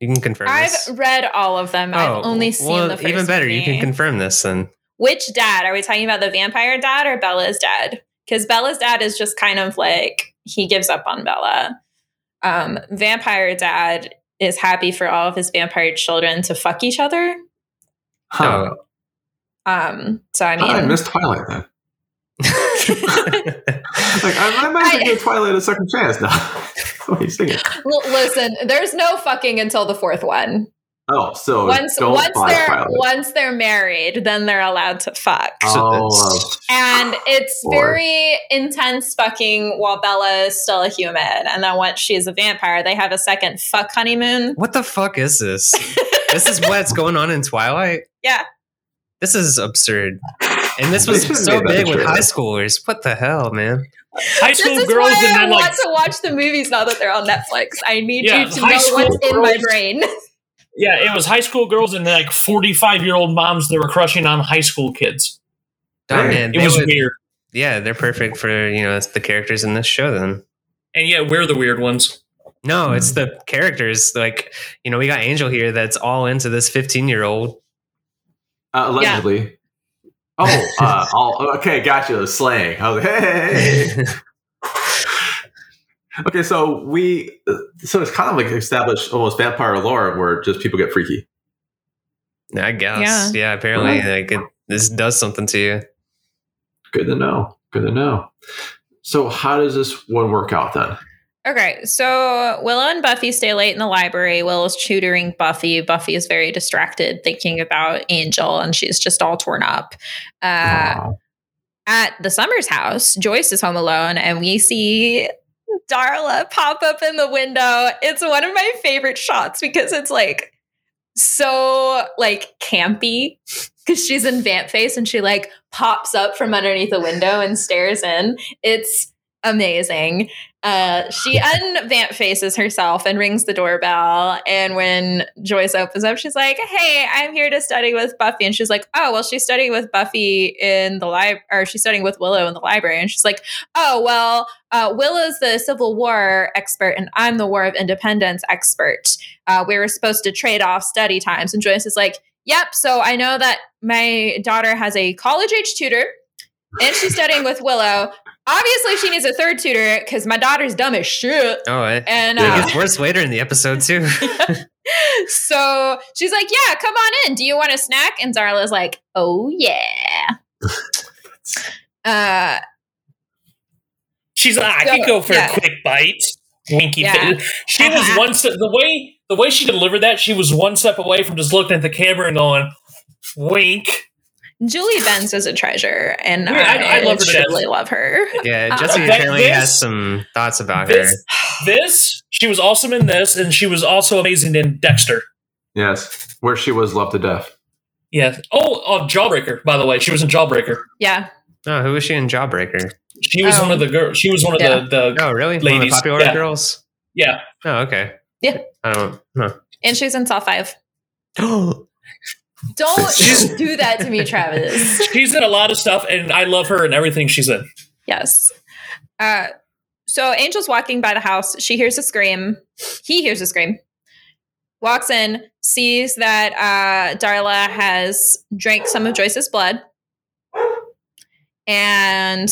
S3: You can confirm.
S2: I've read all of them. I've only seen
S3: Oh, well,
S2: the first
S3: even better. You can confirm this then.
S2: Which dad? Are we talking about the vampire dad or Bella's dad? Because Bella's dad is just kind of like he gives up on Bella. Um, vampire dad is happy for all of his vampire children to fuck each other.
S1: Huh.
S3: Oh.
S2: Um, so I
S1: How did I missed Twilight then. Like I, I might have to
S2: I-
S1: give Twilight a second chance now. what are you
S2: l- listen, there's no fucking until the fourth one.
S1: Oh, so
S2: once
S1: don't
S2: once
S1: buy
S2: they're
S1: Twilight.
S2: once they're married, then they're allowed to fuck.
S1: Oh,
S2: And it's
S1: Lord.
S2: very intense fucking while Bella is still a human. And then once she's a vampire, they have a second fuck honeymoon.
S3: what the fuck is this? this is what's going on in Twilight.
S2: Yeah.
S3: This is absurd. And this was
S1: should've
S3: so big with high schoolers. What the hell, man?
S4: High
S2: This
S4: school
S2: is
S4: girls
S2: why
S4: and
S2: I
S4: then
S2: want
S4: like
S2: to watch the movies now that they're on Netflix. I need
S4: Yeah,
S2: you to
S4: high
S2: know
S4: school
S2: what's in my brain.
S4: yeah, it was high school girls and then like forty five year old moms that were crushing on high school kids.
S3: Oh,
S1: Hey,
S3: man,
S4: It was
S3: would-
S4: weird,
S3: yeah, they're perfect for you know the characters in this show. Then
S4: and yet we're the weird ones.
S3: no, it's the characters. Like you know, we got Angel here that's all into this fifteen year old.
S1: uh, allegedly. Oh, uh, all, okay, gotcha. Slang. I was like, hey, hey, hey. Okay, so we, so it's kind of like established almost vampire lore where just people get freaky.
S3: I guess. Yeah. apparently,
S1: Well.
S3: like it, this does something to you.
S1: Good to know. Good to know. So, how does this one work out then?
S2: Okay, so Willow and Buffy stay late in the library. Willow's tutoring Buffy. Buffy is very distracted thinking about Angel, and she's just all torn up. Uh,
S1: Wow.
S2: at the Summers house, Joyce is home alone, and we see Darla pop up in the window. It's one of my favorite shots because it's like so like campy because she's in vamp face and she like pops up from underneath the window and stares in. It's amazing. Uh, she unvamp faces herself and rings the doorbell. And when Joyce opens up, she's like, "Hey, I'm here to study with Buffy." And she's like, "Oh, well, she's studying with Buffy in the library, or she's studying with Willow in the library." And she's like, "Oh, well, uh, Willow's the Civil War expert, and I'm the War of Independence expert. Uh, we were supposed to trade off study times." And Joyce is like, "Yep. So I know that my daughter has a college age tutor." And she's studying with Willow. Obviously, she needs a third tutor because my daughter's dumb as shit.
S3: Oh, it,
S2: And
S3: it
S2: uh,
S3: gets worse later in the episode too.
S2: so she's like, "Yeah, come on in. Do you want a snack?" And Darla's like, "Oh yeah." uh,
S4: She's like, I
S2: So,
S4: could go for
S2: yeah.
S4: a quick bite. Winky.
S2: Yeah.
S4: She was
S2: Uh-huh.
S4: one step the way the way she delivered that. She was one step away from just looking at the camera and going, "Wink."
S2: Julie Benz is a treasure, and
S4: Yeah, I- I love her to death.
S2: truly love her.
S3: yeah,
S2: Uh,
S3: Jesse
S4: that-
S3: apparently
S4: this-
S3: has some thoughts about her.
S4: This, this, she was awesome in this, and she was also amazing in Dexter.
S1: Yes, where she was loved to death.
S4: Yeah. Oh, oh, Jawbreaker. By the way, she was in Jawbreaker.
S2: Yeah,
S3: Oh, who was she in Jawbreaker?
S4: She was
S2: Oh.
S4: one of the girls. She was one of
S2: Yeah.
S4: the, the
S3: Oh, really? One of the popular
S4: yeah.
S3: girls.
S4: yeah.
S3: Oh, okay.
S2: Yeah.
S3: I don't. know.
S2: and she's in Saw Five.
S3: Oh,
S2: Don't
S4: She's-
S2: do that to me, Travis.
S4: She's in a lot of stuff, and I love her and everything she's in.
S2: Yes. Uh, so Angel's walking by the house. She hears a scream. He hears a scream. Walks in, sees that uh, Darla has drank some of Joyce's blood. And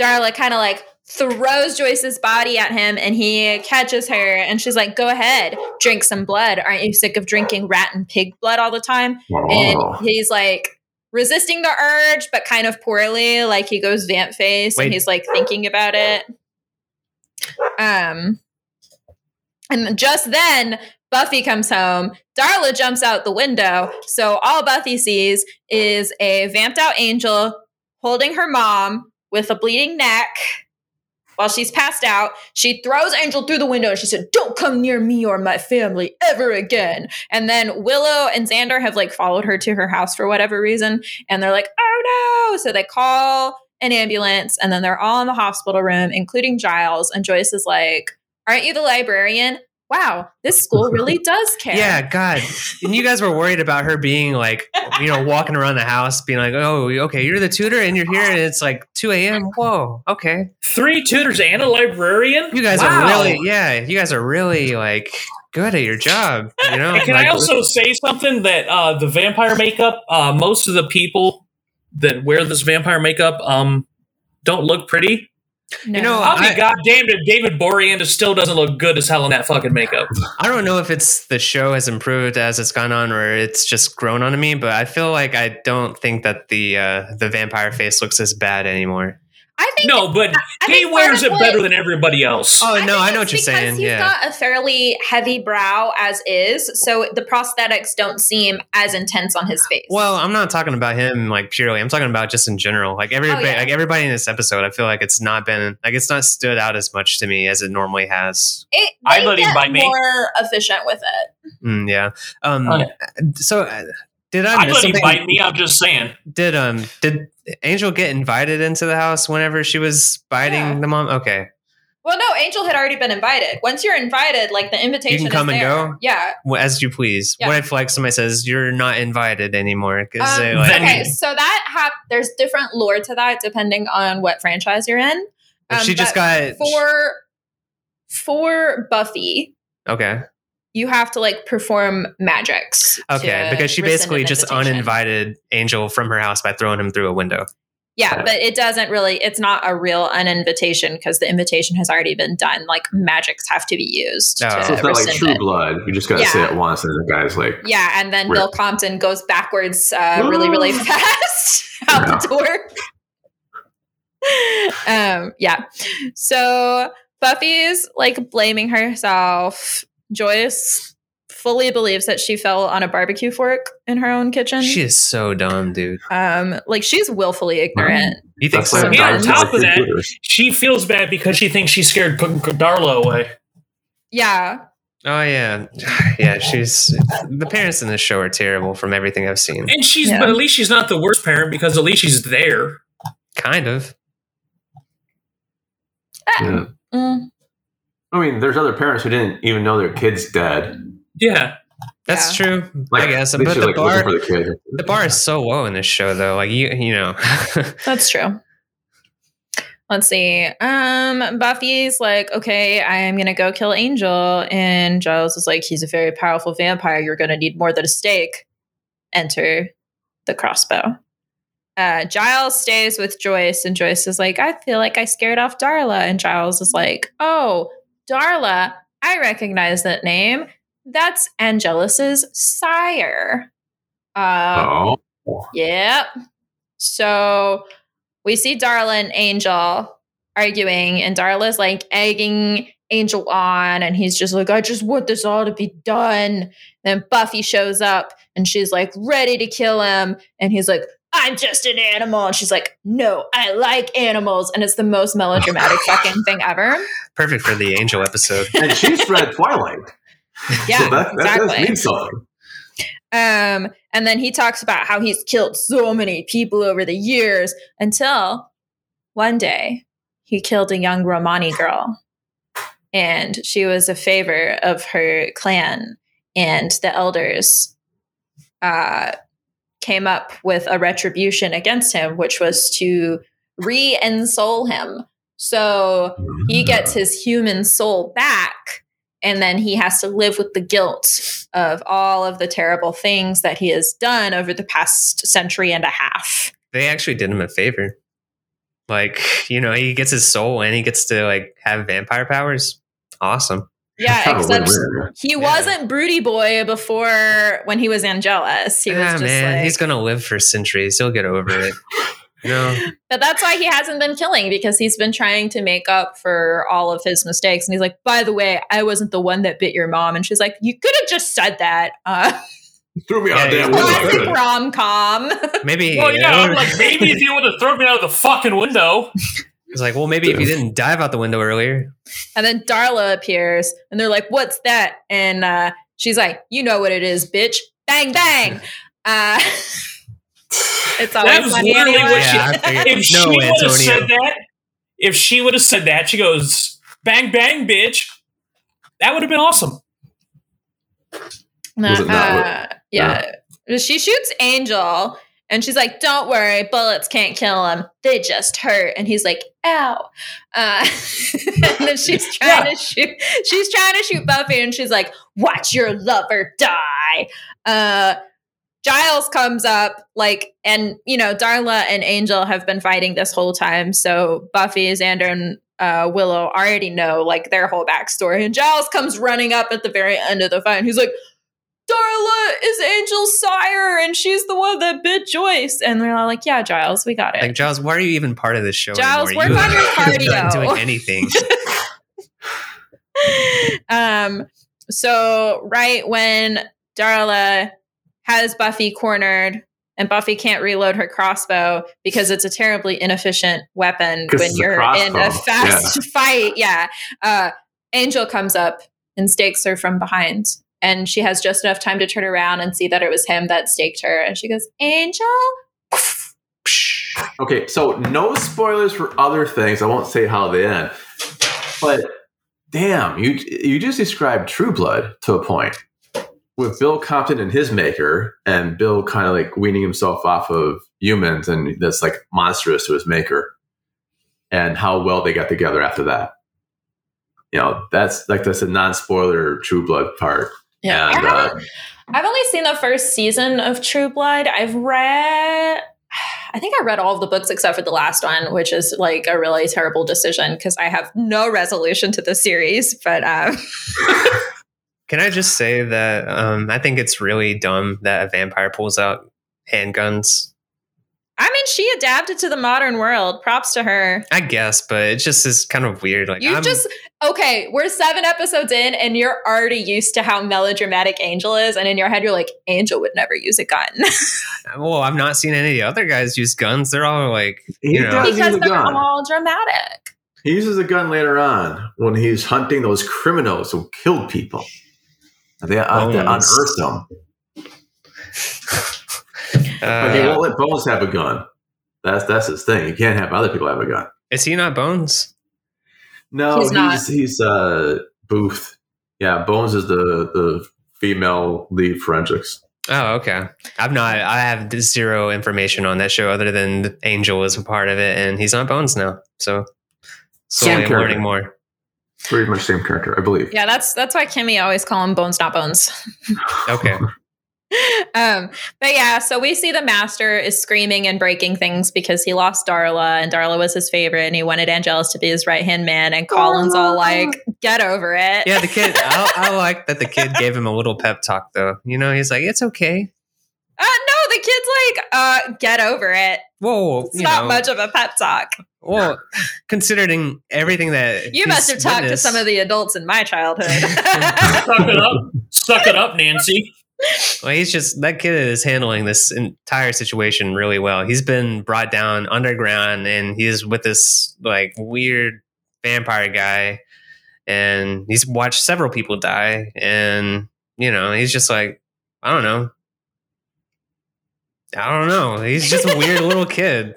S2: Darla kind of like throws Joyce's body at him and he catches her and she's like, Go ahead, drink some blood. Aren't you sick of drinking rat and pig blood all the time? and he's like resisting the urge but kind of poorly like he goes vamp face
S3: Wait.
S2: and he's like thinking about it um and just then buffy comes home darla jumps out the window so all buffy sees is a vamped out angel holding her mom with a bleeding neck while she's passed out she throws angel through the window and she said don't come near me or my family ever again and then Willow and Xander have like followed her to her house for whatever reason. And they're like, oh no. So they call an ambulance and then they're all in the hospital room, including Giles. And Joyce is like, aren't you the librarian? Wow, this school really does care.
S3: yeah, God. And you guys were worried about her being like, you know, walking around the house, being like, "Oh, okay, you're the tutor, and you're here, and it's like 2 a.m. Whoa, okay."
S4: Three tutors and a librarian.
S3: You guys
S4: Wow.
S3: are really, yeah, you guys are really like good at your job. You know.
S4: And can
S3: Like,
S4: I also say something that uh, the vampire makeup? Uh, most of the people that wear this vampire makeup um, don't look pretty.
S2: No.
S3: know,
S4: I'll be
S3: I-
S4: goddamned if David Boreanaz still doesn't look good as hell in that fucking makeup.
S3: I don't know if it's the show has improved as it's gone on, or it's just grown onto me. But I feel like I don't think that the uh, the vampire face looks as bad anymore.
S2: I think
S4: No, but
S2: I
S4: he
S2: think
S4: wears it
S2: what-
S4: better than everybody else.
S3: Oh no,
S2: think
S3: I know what you're
S2: because
S3: saying.
S2: He's
S3: Yeah.
S2: got a fairly heavy brow as is, so the prosthetics don't seem as intense on his face.
S3: Well, I'm not talking about him like purely. I'm talking about just in general. Like everybody,
S2: Oh, yeah.
S3: like everybody in this episode, I feel like it's not been like it's not stood out as much to me as it normally has.
S2: it,
S4: I
S2: they
S4: let him
S2: get
S4: bite me.
S2: more efficient with it.
S3: Mm, yeah. Um.
S4: Oh, yeah.
S3: So uh, did I
S4: I
S3: miss
S4: let
S3: something?
S4: bite me. I'm just saying.
S3: Did um did Angel get invited into the house whenever she was biting
S2: Yeah.
S3: the mom? Okay.
S2: Well, no, Angel had already been invited. Once you're invited, like the invitation, you can
S3: come
S2: is
S3: and
S2: there.
S3: go?
S2: Yeah.
S3: Well, as you please.
S2: Yeah.
S3: What if like somebody says you're not invited anymore?
S2: Um,
S3: they like
S2: okay, so that hap- there's different lore to that depending on what franchise you're in. um,
S3: she just got
S2: For for Buffy,
S3: okay.
S2: You have to like perform magics.
S3: Okay, because she basically just uninvited Angel from her house by throwing him through a window.
S2: Yeah, but it doesn't really. It's not a real uninvitation because the invitation has already been done. Like magics have to be used.
S3: Oh.
S2: to
S1: So it's not like True
S2: it.
S1: Blood. You just got to say it once, and the guy's like,
S2: Yeah, and then
S1: Rip.
S2: Bill Compton goes backwards uh, really, really fast out the door. um, yeah. So Buffy's like blaming herself. Joyce fully believes that she fell on a barbecue fork in her own kitchen.
S3: She is so dumb, dude.
S2: um, like she's willfully ignorant.
S3: You think so?
S4: Yeah, on top of that-
S1: computers.
S4: She feels bad because she thinks she scared G- G- Darla away.
S2: Yeah.
S3: Oh yeah, yeah. She's the parents in this show are terrible from everything I've seen.
S4: And she's,
S2: Yeah.
S4: but at least she's not the worst parent because at least she's there.
S3: Kind of.
S1: Yeah.
S2: Mm,
S1: I mean, there's other parents who didn't even know their kid's dead.
S4: Yeah.
S3: That's true.
S1: Like,
S3: I guess. But the
S1: like,
S3: bar,
S1: for the kid.
S3: the bar is so low in this show, though. Like you, you know.
S2: that's true. Let's see. Um, Buffy's like, okay, I am gonna go kill Angel, and Giles is like, he's a very powerful vampire. You're gonna need more than a stake. Enter the crossbow. Uh, Giles stays with Joyce, and Joyce is like, I feel like I scared off Darla, and Giles is like, oh, Darla, I recognize that name. That's Angelus's sire. Uh,
S1: Oh,
S2: Yep. So we see Darla and Angel arguing, and Darla's like egging Angel on, and he's just like, I just want this all to be done. Then Buffy shows up and she's like ready to kill him, and he's like, I'm just an animal. And she's like, No, I like animals. And it's the most melodramatic fucking thing ever.
S3: Perfect for the Angel episode.
S1: and she's read Twilight.
S2: Yeah,
S1: so that, that does
S2: exactly.
S1: mean something.
S2: Um, and then he talks about how he's killed so many people over the years until one day he killed a young Romani girl. And she was a favor of her clan. And the elders uh, came up with a retribution against him, which was to re ensoul him. So he mm-hmm. gets his human soul back and then he has to live with the guilt of all of the terrible things that he has done over the past century and a half.
S3: They actually did him a favor. Like, you know, he gets his soul and he gets to like have vampire powers. Awesome.
S2: Yeah, except
S1: win-win.
S2: he wasn't Broody Boy before when he was Angelus. He was
S3: Ah,
S2: just
S3: man,
S2: like,
S3: he's gonna live for centuries. He'll get over it. You know,
S2: but that's why he hasn't been killing because he's been trying to make up for all of his mistakes. And he's like, by the way, I wasn't the one that bit your mom. And she's like, you could have just said that. Uh,
S1: Threw me
S3: Yeah,
S1: out
S3: he's
S1: there.
S2: classic rom com.
S3: maybe.
S4: Well, yeah, I'm like, maybe if you would have thrown me out of the fucking window.
S3: Was like, well, maybe if you didn't dive out the window earlier.
S2: And then Darla appears and they're like, What's that? And uh, she's like, You know what it is, bitch. Bang, bang. Uh, it's always
S4: That was
S2: funny
S4: literally
S2: anyway.
S4: what she-
S3: Yeah, I figured.
S4: If she
S3: no,
S4: would have said that, if she would have said that, she goes, bang, bang, bitch. That would have been awesome.
S2: Nah,
S1: Was it not
S2: uh, yeah. She shoots Angel And she's like, "Don't worry, bullets can't kill him. They just hurt." And he's like, "Ow!" Uh, and then she's trying to shoot. She's trying to shoot Buffy, and she's like, "Watch your lover die." Uh, Giles comes up, like, and you know, Darla and Angel have been fighting this whole time. So Buffy, Xander, and uh, Willow already know like their whole backstory. And Giles comes running up at the very end of the fight. And he's like, Darla is Angel's sire, and she's the one that bit Joyce. And they're all like, "Yeah, Giles, we got it."
S3: Like Giles, why are you even part of this show?
S2: Giles,
S3: anymore?
S2: work on your
S3: you're not
S2: cardio.
S3: doing anything.
S2: um, so right when Darla has Buffy cornered and Buffy can't reload her crossbow because it's a terribly inefficient weapon when you're in a
S1: crossbow.
S2: fast fight. Yeah. Uh, Angel comes up and stakes her from behind. And she has just enough time to turn around and see that it was him that staked her. And she goes, Angel?
S1: Okay, so no spoilers for other things. I won't say how they end, but damn, you you just described True Blood to a point with Bill Compton and his maker, and Bill kind of like weaning himself off of humans, and that's like monstrous to his maker, and how well they got together after that. You know, that's like that's a non-spoiler True Blood part.
S2: Yeah.
S1: And,
S2: I
S1: uh,
S2: haven't- I've only seen the first season of True Blood. I've read, I think I read all of the books except for the last one, which is like a really terrible decision because I have no resolution to the series. But um,
S3: Can I just say that um, I think it's really dumb that a vampire pulls out handguns?
S2: I mean, she adapted to the modern world. Props to her.
S3: I guess, but it just is kind of weird. Like
S2: You just okay. We're seven episodes in, and you're already used to how melodramatic Angel is, and in your head, you're like, Angel would never use a gun
S3: well, I've not seen any of the other guys use guns. They're all like,
S1: He
S3: know,
S1: does. use
S2: because
S1: a
S2: they're
S1: gun.
S2: all dramatic.
S1: He uses a gun later on when he's hunting those criminals who killed people. They uh, have to oh,
S3: Bones.
S1: unearth them. But he
S3: uh,
S1: won't let Bones have a gun. That's that's his thing. You can't have other people have a gun.
S3: is he not Bones?
S1: No,
S2: He's
S1: he's
S2: not.
S1: he's, uh Booth. Yeah, Bones is the the female lead forensics.
S3: Oh, okay. I've not. I have zero information on that show other than Angel was a part of it, and he's not Bones now. So slowly,
S1: Same
S3: I'm
S1: character.
S3: learning more.
S1: Pretty much same character, I believe.
S2: Yeah, that's that's why Kimmy always call him Bones, not Bones.
S3: Okay.
S2: um, but yeah, so we see the master is screaming and breaking things because he lost Darla, and Darla was his favorite, and he wanted Angelus to be his right hand man. And Collin's all like, "Get over it."
S3: Yeah, the kid. I, I like that the kid gave him a little pep talk, though. You know, he's like, "It's okay."
S2: Uh, no, the kid's like, uh, "Get over it."
S3: Whoa,
S2: It's
S3: you
S2: not
S3: know,
S2: much of a pep talk.
S3: Well, considering everything that
S2: You must have talked to some of the adults in my childhood.
S4: Suck it up. Suck it up, Nancy.
S3: Well, he's just that kid is handling this entire situation really well. He's been brought down underground, and he's with this like weird vampire guy, and he's watched several people die, and you know, he's just like, I don't know, I don't know. He's just a weird little kid.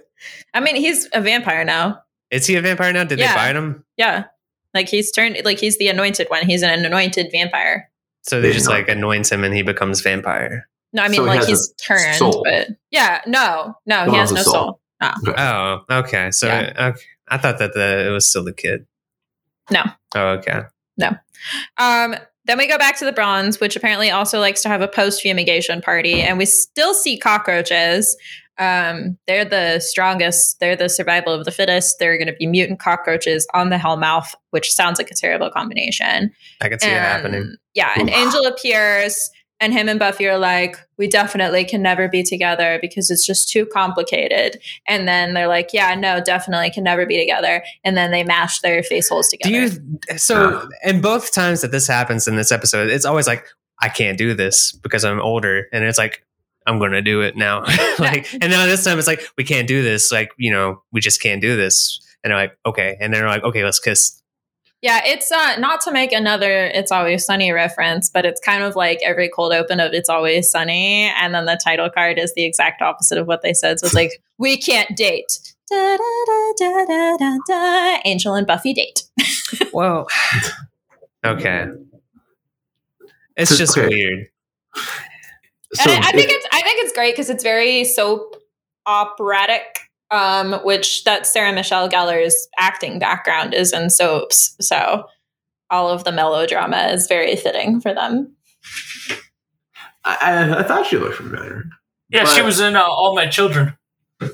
S2: I mean, he's a vampire now.
S3: Is he a vampire now? Did
S2: Yeah.
S3: they bite him?
S2: Yeah, like he's turned like he's the anointed one. He's an anointed vampire.
S3: So they
S1: They
S3: just like anoints him, and he becomes vampire.
S2: No, I mean
S1: So
S2: like
S1: has
S2: he's turned,
S1: soul.
S2: but yeah, no, no,
S1: Still
S2: he has
S1: has
S2: no
S1: a
S2: soul.
S1: soul.
S3: Oh, okay. So
S2: Yeah.
S3: okay. I thought that the, it was still the kid.
S2: No.
S3: Oh, okay.
S2: Um, then we go back to the bronze, which apparently also likes to have a post fumigation party, and we still see cockroaches. Um, they're the strongest. They're the survival of the fittest. They're going to be mutant cockroaches on the Hellmouth, which sounds like a terrible combination.
S3: I can see it happening.
S2: Yeah, and Angel appears, and him and Buffy are like, "We definitely can never be together because it's just too complicated." And then they're like, "Yeah, no, definitely can never be together." And then they mash their face holes
S3: Do
S2: together.
S3: you? So, and both times that this happens in this episode, it's always like, I can't do this because I'm older, and it's like, I'm going to do it now. like, and now this time it's like, we can't do this. Like, you know, we just can't do this. And they're like, okay, and then they're like, okay, let's kiss.
S2: Yeah, it's uh, not to make another "It's Always Sunny" reference, but it's kind of like every cold open of "It's Always Sunny," and then the title card is the exact opposite of what they said. So it's like, "We can't date." Da, da, da, da, da, da, da. Angel and Buffy date.
S3: Whoa. okay. It's just
S1: Okay.
S3: weird.
S1: So
S2: and I, I think
S1: if-
S2: it's I think it's great because it's very soap operatic, um, which that Sarah Michelle Gellar's acting background is in soaps. So all of the melodrama is very fitting for them.
S1: I, I, I thought she looked familiar.
S4: Yeah, she was in uh, All My Children. I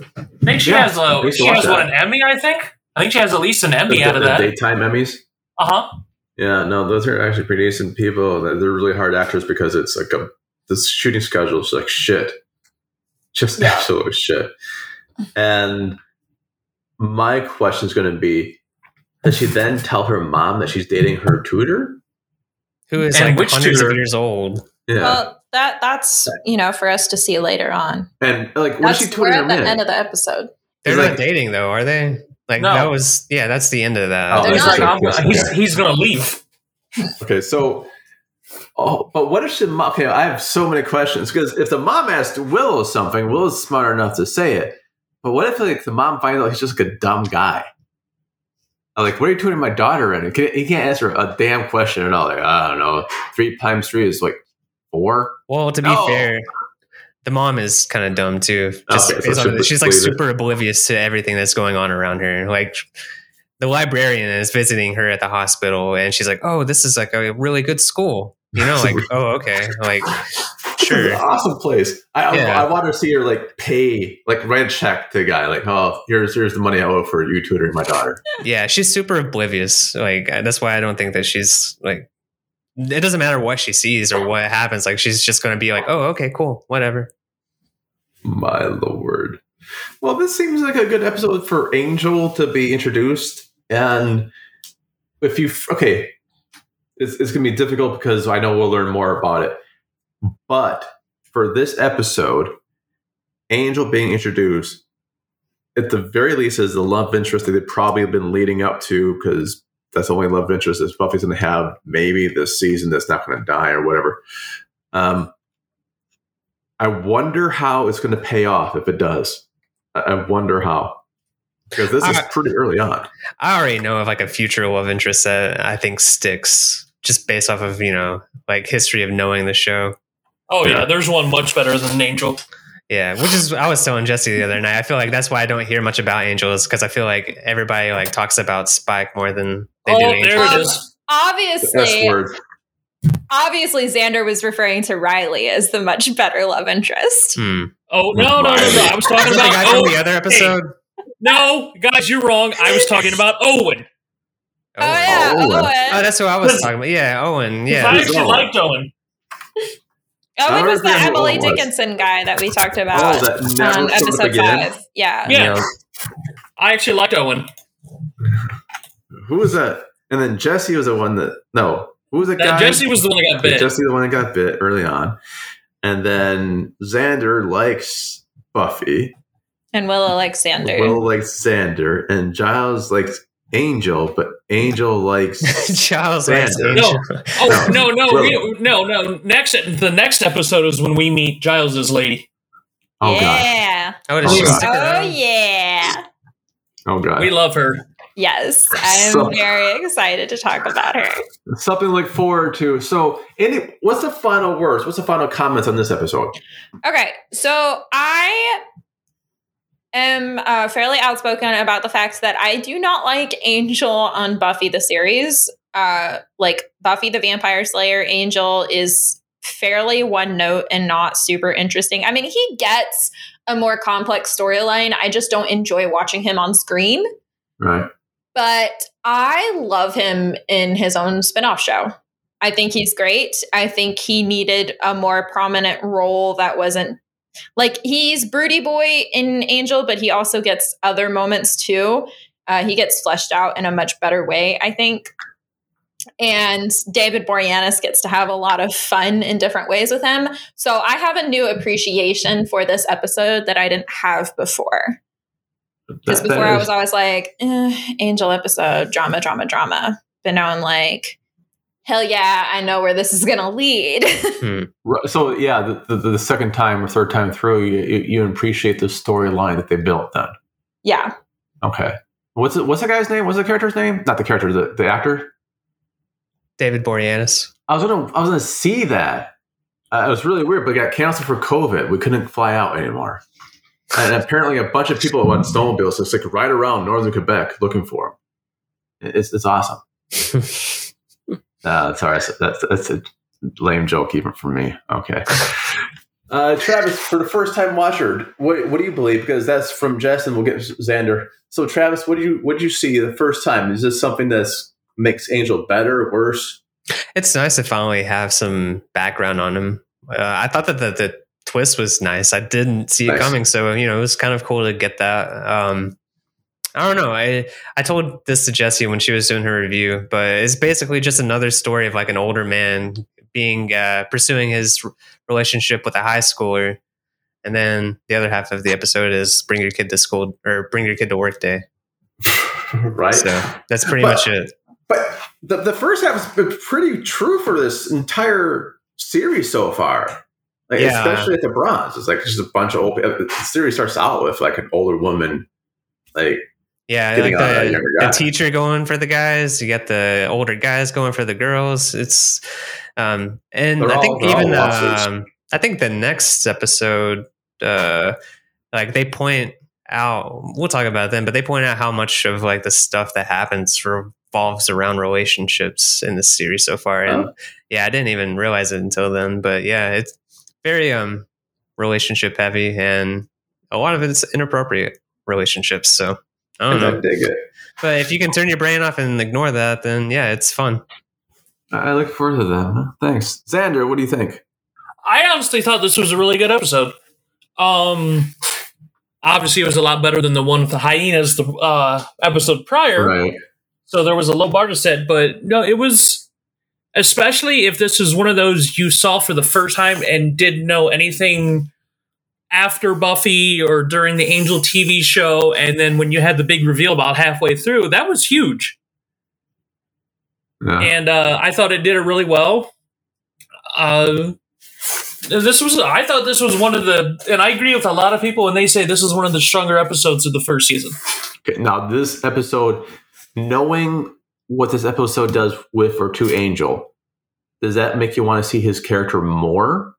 S4: think she
S1: Yeah,
S4: has
S1: I
S4: a
S1: used to
S4: she
S1: watch
S4: has what an Emmy, I think. I think she has at least an
S1: The,
S4: Emmy out of
S1: the
S4: that.
S1: daytime Emmys.
S4: Uh huh.
S1: Yeah, no, those are actually pretty decent people. They're they're really hard actors because it's like a the shooting schedule is like shit, just
S2: Yeah.
S1: absolute shit. And my question is going to be: Does she then tell her mom that she's dating her tutor?
S3: Who is
S4: And
S3: like
S4: which
S3: hundreds of years old.
S1: Yeah,
S2: Well, that that's you know for us to see later on.
S1: and like, what is
S2: That's
S1: she
S2: we're
S1: tutoring
S2: at the
S1: in?
S2: end of the episode.
S3: They're
S1: He's
S3: not
S1: like-
S3: dating though, are they? Like
S4: No.
S3: that was yeah, that's the end of that.
S1: Oh,
S4: He's like, I'm, he's he's gonna leave.
S1: Okay, so, oh, but what if she? mom- Okay, I have so many questions because if the mom asked Willow something, Willow's smart enough to say it. But what if like the mom finds out he's just like a dumb guy? I'm like, what are you tutoring my daughter in? He can't, he can't answer a damn question at all. Like, I don't know. Three times three is like four.
S3: Well, to be
S1: No.
S3: fair, the mom is kind of dumb too. Just
S1: Okay, so super
S3: she's like super oblivious to everything that's going on around her. Like the librarian is visiting her at the hospital, and she's like, "Oh, this is like a really good school." You know, like, "Oh, okay." Like, sure.
S1: an awesome place. I, I,
S3: Yeah.
S1: I want to see her like pay, like write a check to the guy. Like, oh, here's here's the money I owe for you tutoring my daughter.
S3: Yeah, she's super oblivious. Like uh, that's why I don't think that she's like. It doesn't matter what she sees or what happens. Like she's just going to be like, "Oh, okay, cool, whatever."
S1: My lord. Well, this seems like a good episode for Angel to be introduced. And if you, okay, it's, it's going to be difficult because I know we'll learn more about it. But for this episode, Angel being introduced, at the very least, is the love interest that they've probably been leading up to because that's the only love interest that Buffy's going to have maybe this season that's not going to die or whatever. Um, I wonder how it's going to pay off if it does. I I wonder how. Because this is pretty early on.
S3: I already know of like a future love interest that I think sticks just based off of you know like history of knowing the show.
S4: Oh yeah,
S1: Yeah.
S4: there's one much better than Angel.
S3: Yeah, which is I was telling Jesse the other night. I feel like that's why I don't hear much about Angels because I feel like everybody like talks about Spike more than they
S4: oh,
S3: do
S4: there
S3: Angel.
S4: it
S2: Um,
S4: is.
S1: The
S2: Obviously,
S1: word.
S2: obviously Xander was referring to Riley as the much better love interest.
S3: Hmm.
S4: Oh no, no, no, no! I was talking
S3: Is that the
S4: about
S3: guy from
S4: oh,
S3: the other episode?
S4: no, guys, you're wrong. I was talking about Owen.
S2: Oh, oh, yeah,
S1: Owen.
S2: Owen.
S3: Oh, that's who I was talking about. Yeah, Owen. Yeah.
S4: I actually
S1: Owen?
S4: liked Owen.
S1: Oh, I
S2: Owen was the Emily
S1: was.
S2: Dickinson guy that we talked
S1: Oh,
S2: about
S1: that never
S2: on episode five. Yeah.
S4: Yeah.
S3: You know,
S4: I actually liked Owen.
S1: Who was that? And then Jesse was the one that no. Who was the
S4: That
S1: guy?
S4: Jesse was the one that got bit.
S1: Jesse the one that got bit early on. And then Xander likes Buffy.
S2: And Willow likes Xander.
S1: Will likes Xander. And Giles likes Angel, but Angel likes
S3: Charles likes
S1: Xander.
S3: Angel.
S4: Oh no, no,
S1: Willow.
S4: we, no, no! Next, the next episode is when we meet Giles's lady.
S1: Oh god.
S2: yeah.
S3: Oh,
S1: Oh, God.
S2: Oh yeah.
S1: Oh god.
S4: We love her.
S2: Yes. I'm
S1: So-
S2: very excited to talk about her.
S1: Something to look forward to. So any what's the final words? What's the final comments on this episode?
S2: Okay, so I am uh, fairly outspoken about the fact that I do not like Angel on Buffy the series. Uh, like Buffy the Vampire Slayer, Angel is fairly one note and not super interesting. I mean, he gets a more complex storyline. I just don't enjoy watching him on screen.
S1: Right.
S2: But I love him in his own spin-off show. I think he's great. I think he needed a more prominent role that wasn't like he's broody boy in Angel, but he also gets other moments too. Uh, he gets fleshed out in a much better way, I think. And David Boreanaz gets to have a lot of fun in different ways with him. So I have a new appreciation for this episode that I didn't have before. Because before I was always like, eh, angel episode, drama, drama, drama. But now I'm like, hell yeah, I know where this is going to lead.
S1: Right, So yeah, the, the, the second time or third time through, you, you, you appreciate the storyline that they built. Then
S2: yeah.
S1: okay, what's it, what's the guy's name? What's the character's name? Not the character, the, the actor.
S3: David Boreanaz.
S1: I was gonna I was gonna see that. Uh, it was really weird, but it got canceled for COVID. We couldn't fly out anymore. and apparently a bunch of people went snowmobiles just like right around northern Quebec looking for him. It's it's awesome. Uh, sorry, that's that's a lame joke even for me. Okay. Uh, Travis, for the first time watcher, what what do you believe? Because that's from Justin. We'll get Xander. So, Travis, what do you what did you see the first time? Is this something that makes Angel better, or worse?
S3: It's nice to finally have some background on him. Uh, I thought that the, the twist was nice. I didn't see
S1: Nice.
S3: it coming, so you know it was kind of cool to get that. Um, I don't know. I I told this to Jesse when she was doing her review, but it's basically just another story of like an older man being uh, pursuing his relationship with a high schooler, and then the other half of the episode is bring your kid to school or bring your kid to work day.
S1: right.
S3: So that's pretty
S1: But-
S3: much it.
S1: But the, the first half has been pretty true for this entire series so far. Like
S3: Yeah.
S1: especially at the bronze. It's like just a bunch of old the series starts out with like an older woman like
S3: Yeah, like the, the teacher going for the guys. You got the older guys going for the girls. It's um, and
S1: They're
S3: I think
S1: all
S3: even um, I think the next episode, uh, like they point out. We'll talk about them, but they point out how much of like the stuff that happens revolves around relationships in this series so far. And
S1: Oh.
S3: yeah, I didn't even realize it until then. But yeah, it's very um relationship heavy, and a lot of it is inappropriate relationships. So. I don't
S1: I
S3: know.
S1: dig it.
S3: But if you can turn your brain off and ignore that, then yeah, it's fun.
S1: I I look forward to that. Thanks. Xander, what do you think?
S4: I honestly thought this was a really good episode. Um, obviously, it was a lot better than the one with the hyenas, the uh, episode prior.
S1: Right.
S4: So there was a low bar to set, but no, it was. Especially if this is one of those you saw for the first time and didn't know anything after Buffy or during the Angel TV show, and then when you had the big reveal about halfway through, that was huge.
S1: Yeah.
S4: and uh, I thought it did it really well. Uh, this was I thought this was one of the, and I agree with a lot of people when they say this is one of the stronger episodes of the first season.
S1: Okay, now this episode, knowing what this episode does with or to Angel, does that make you want to see his character more?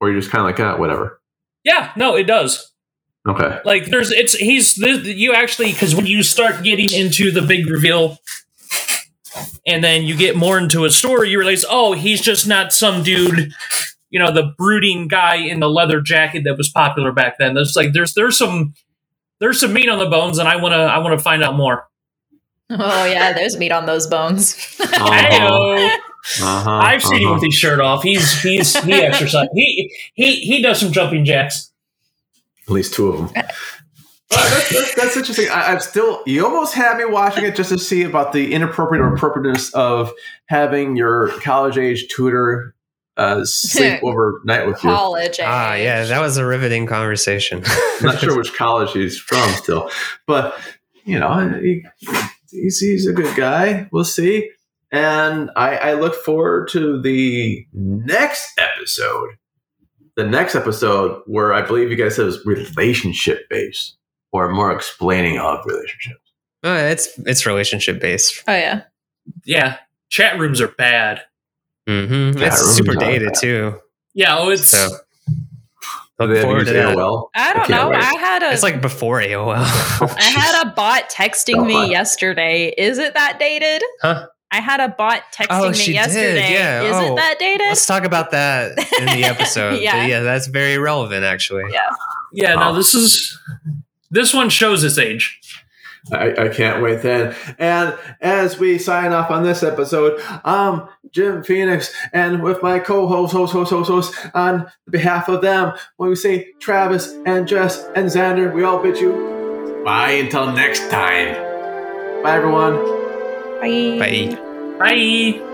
S1: Or you're just kind of like, ah, whatever.
S4: Yeah, no, it does.
S1: Okay.
S4: Like there's it's he's the, you actually because when you start getting into the big reveal. And then you get more into a story, you realize, oh, he's just not some dude, you know, the brooding guy in the leather jacket that was popular back then. There's like there's there's some there's some meat on the bones, and I wanna I wanna find out more.
S2: Oh yeah, there's meat on those bones.
S1: Uh-huh. Uh-huh.
S4: I've seen him
S1: uh-huh.
S4: with his shirt off. He's he's he exercise. He he he does some jumping jacks.
S1: At least two of them. that's, that's, that's interesting. I, I'm still, you almost had me watching it just to see about the inappropriate or appropriateness of having your college age tutor uh, sleep overnight with you.
S2: College.
S3: Ah, yeah, that was a riveting conversation.
S1: I'm not sure which college he's from still, but you know, he, he's, he's a good guy. We'll see. And I, I look forward to the next episode. The next episode, where I believe you guys said was relationship based or more explaining of relationships.
S3: Uh, it's it's relationship based.
S2: Oh yeah.
S4: Yeah, chat rooms are bad.
S3: Mm-hmm.
S1: Yeah,
S3: it's super dated
S1: bad.
S3: too.
S4: Yeah, oh, it's
S3: So look
S1: they
S3: forward to that.
S1: AOL?
S2: I don't
S1: can't
S2: know.
S1: wait.
S2: I had a
S3: It's like before AOL.
S2: I had a bot texting
S1: Oh,
S2: me yesterday. Is it that dated?
S3: Huh?
S2: I had a bot texting
S3: Oh,
S2: me
S3: she did,
S2: yesterday.
S3: yeah.
S2: Is
S3: Oh,
S2: it that dated?
S3: Let's talk about that in the episode.
S2: Yeah.
S3: But yeah, that's very relevant actually.
S2: Yeah.
S4: yeah. No,
S1: Oh.
S4: this is this one shows its age.
S1: I, I can't wait then. And as we sign off on this episode, I'm Jim Phoenix, and with my co-host, host, host, host, host, on behalf of them, when we say Travis and Jess and Xander, we all bid you bye until next time. Bye, everyone.
S2: Bye.
S3: Bye.
S4: Bye.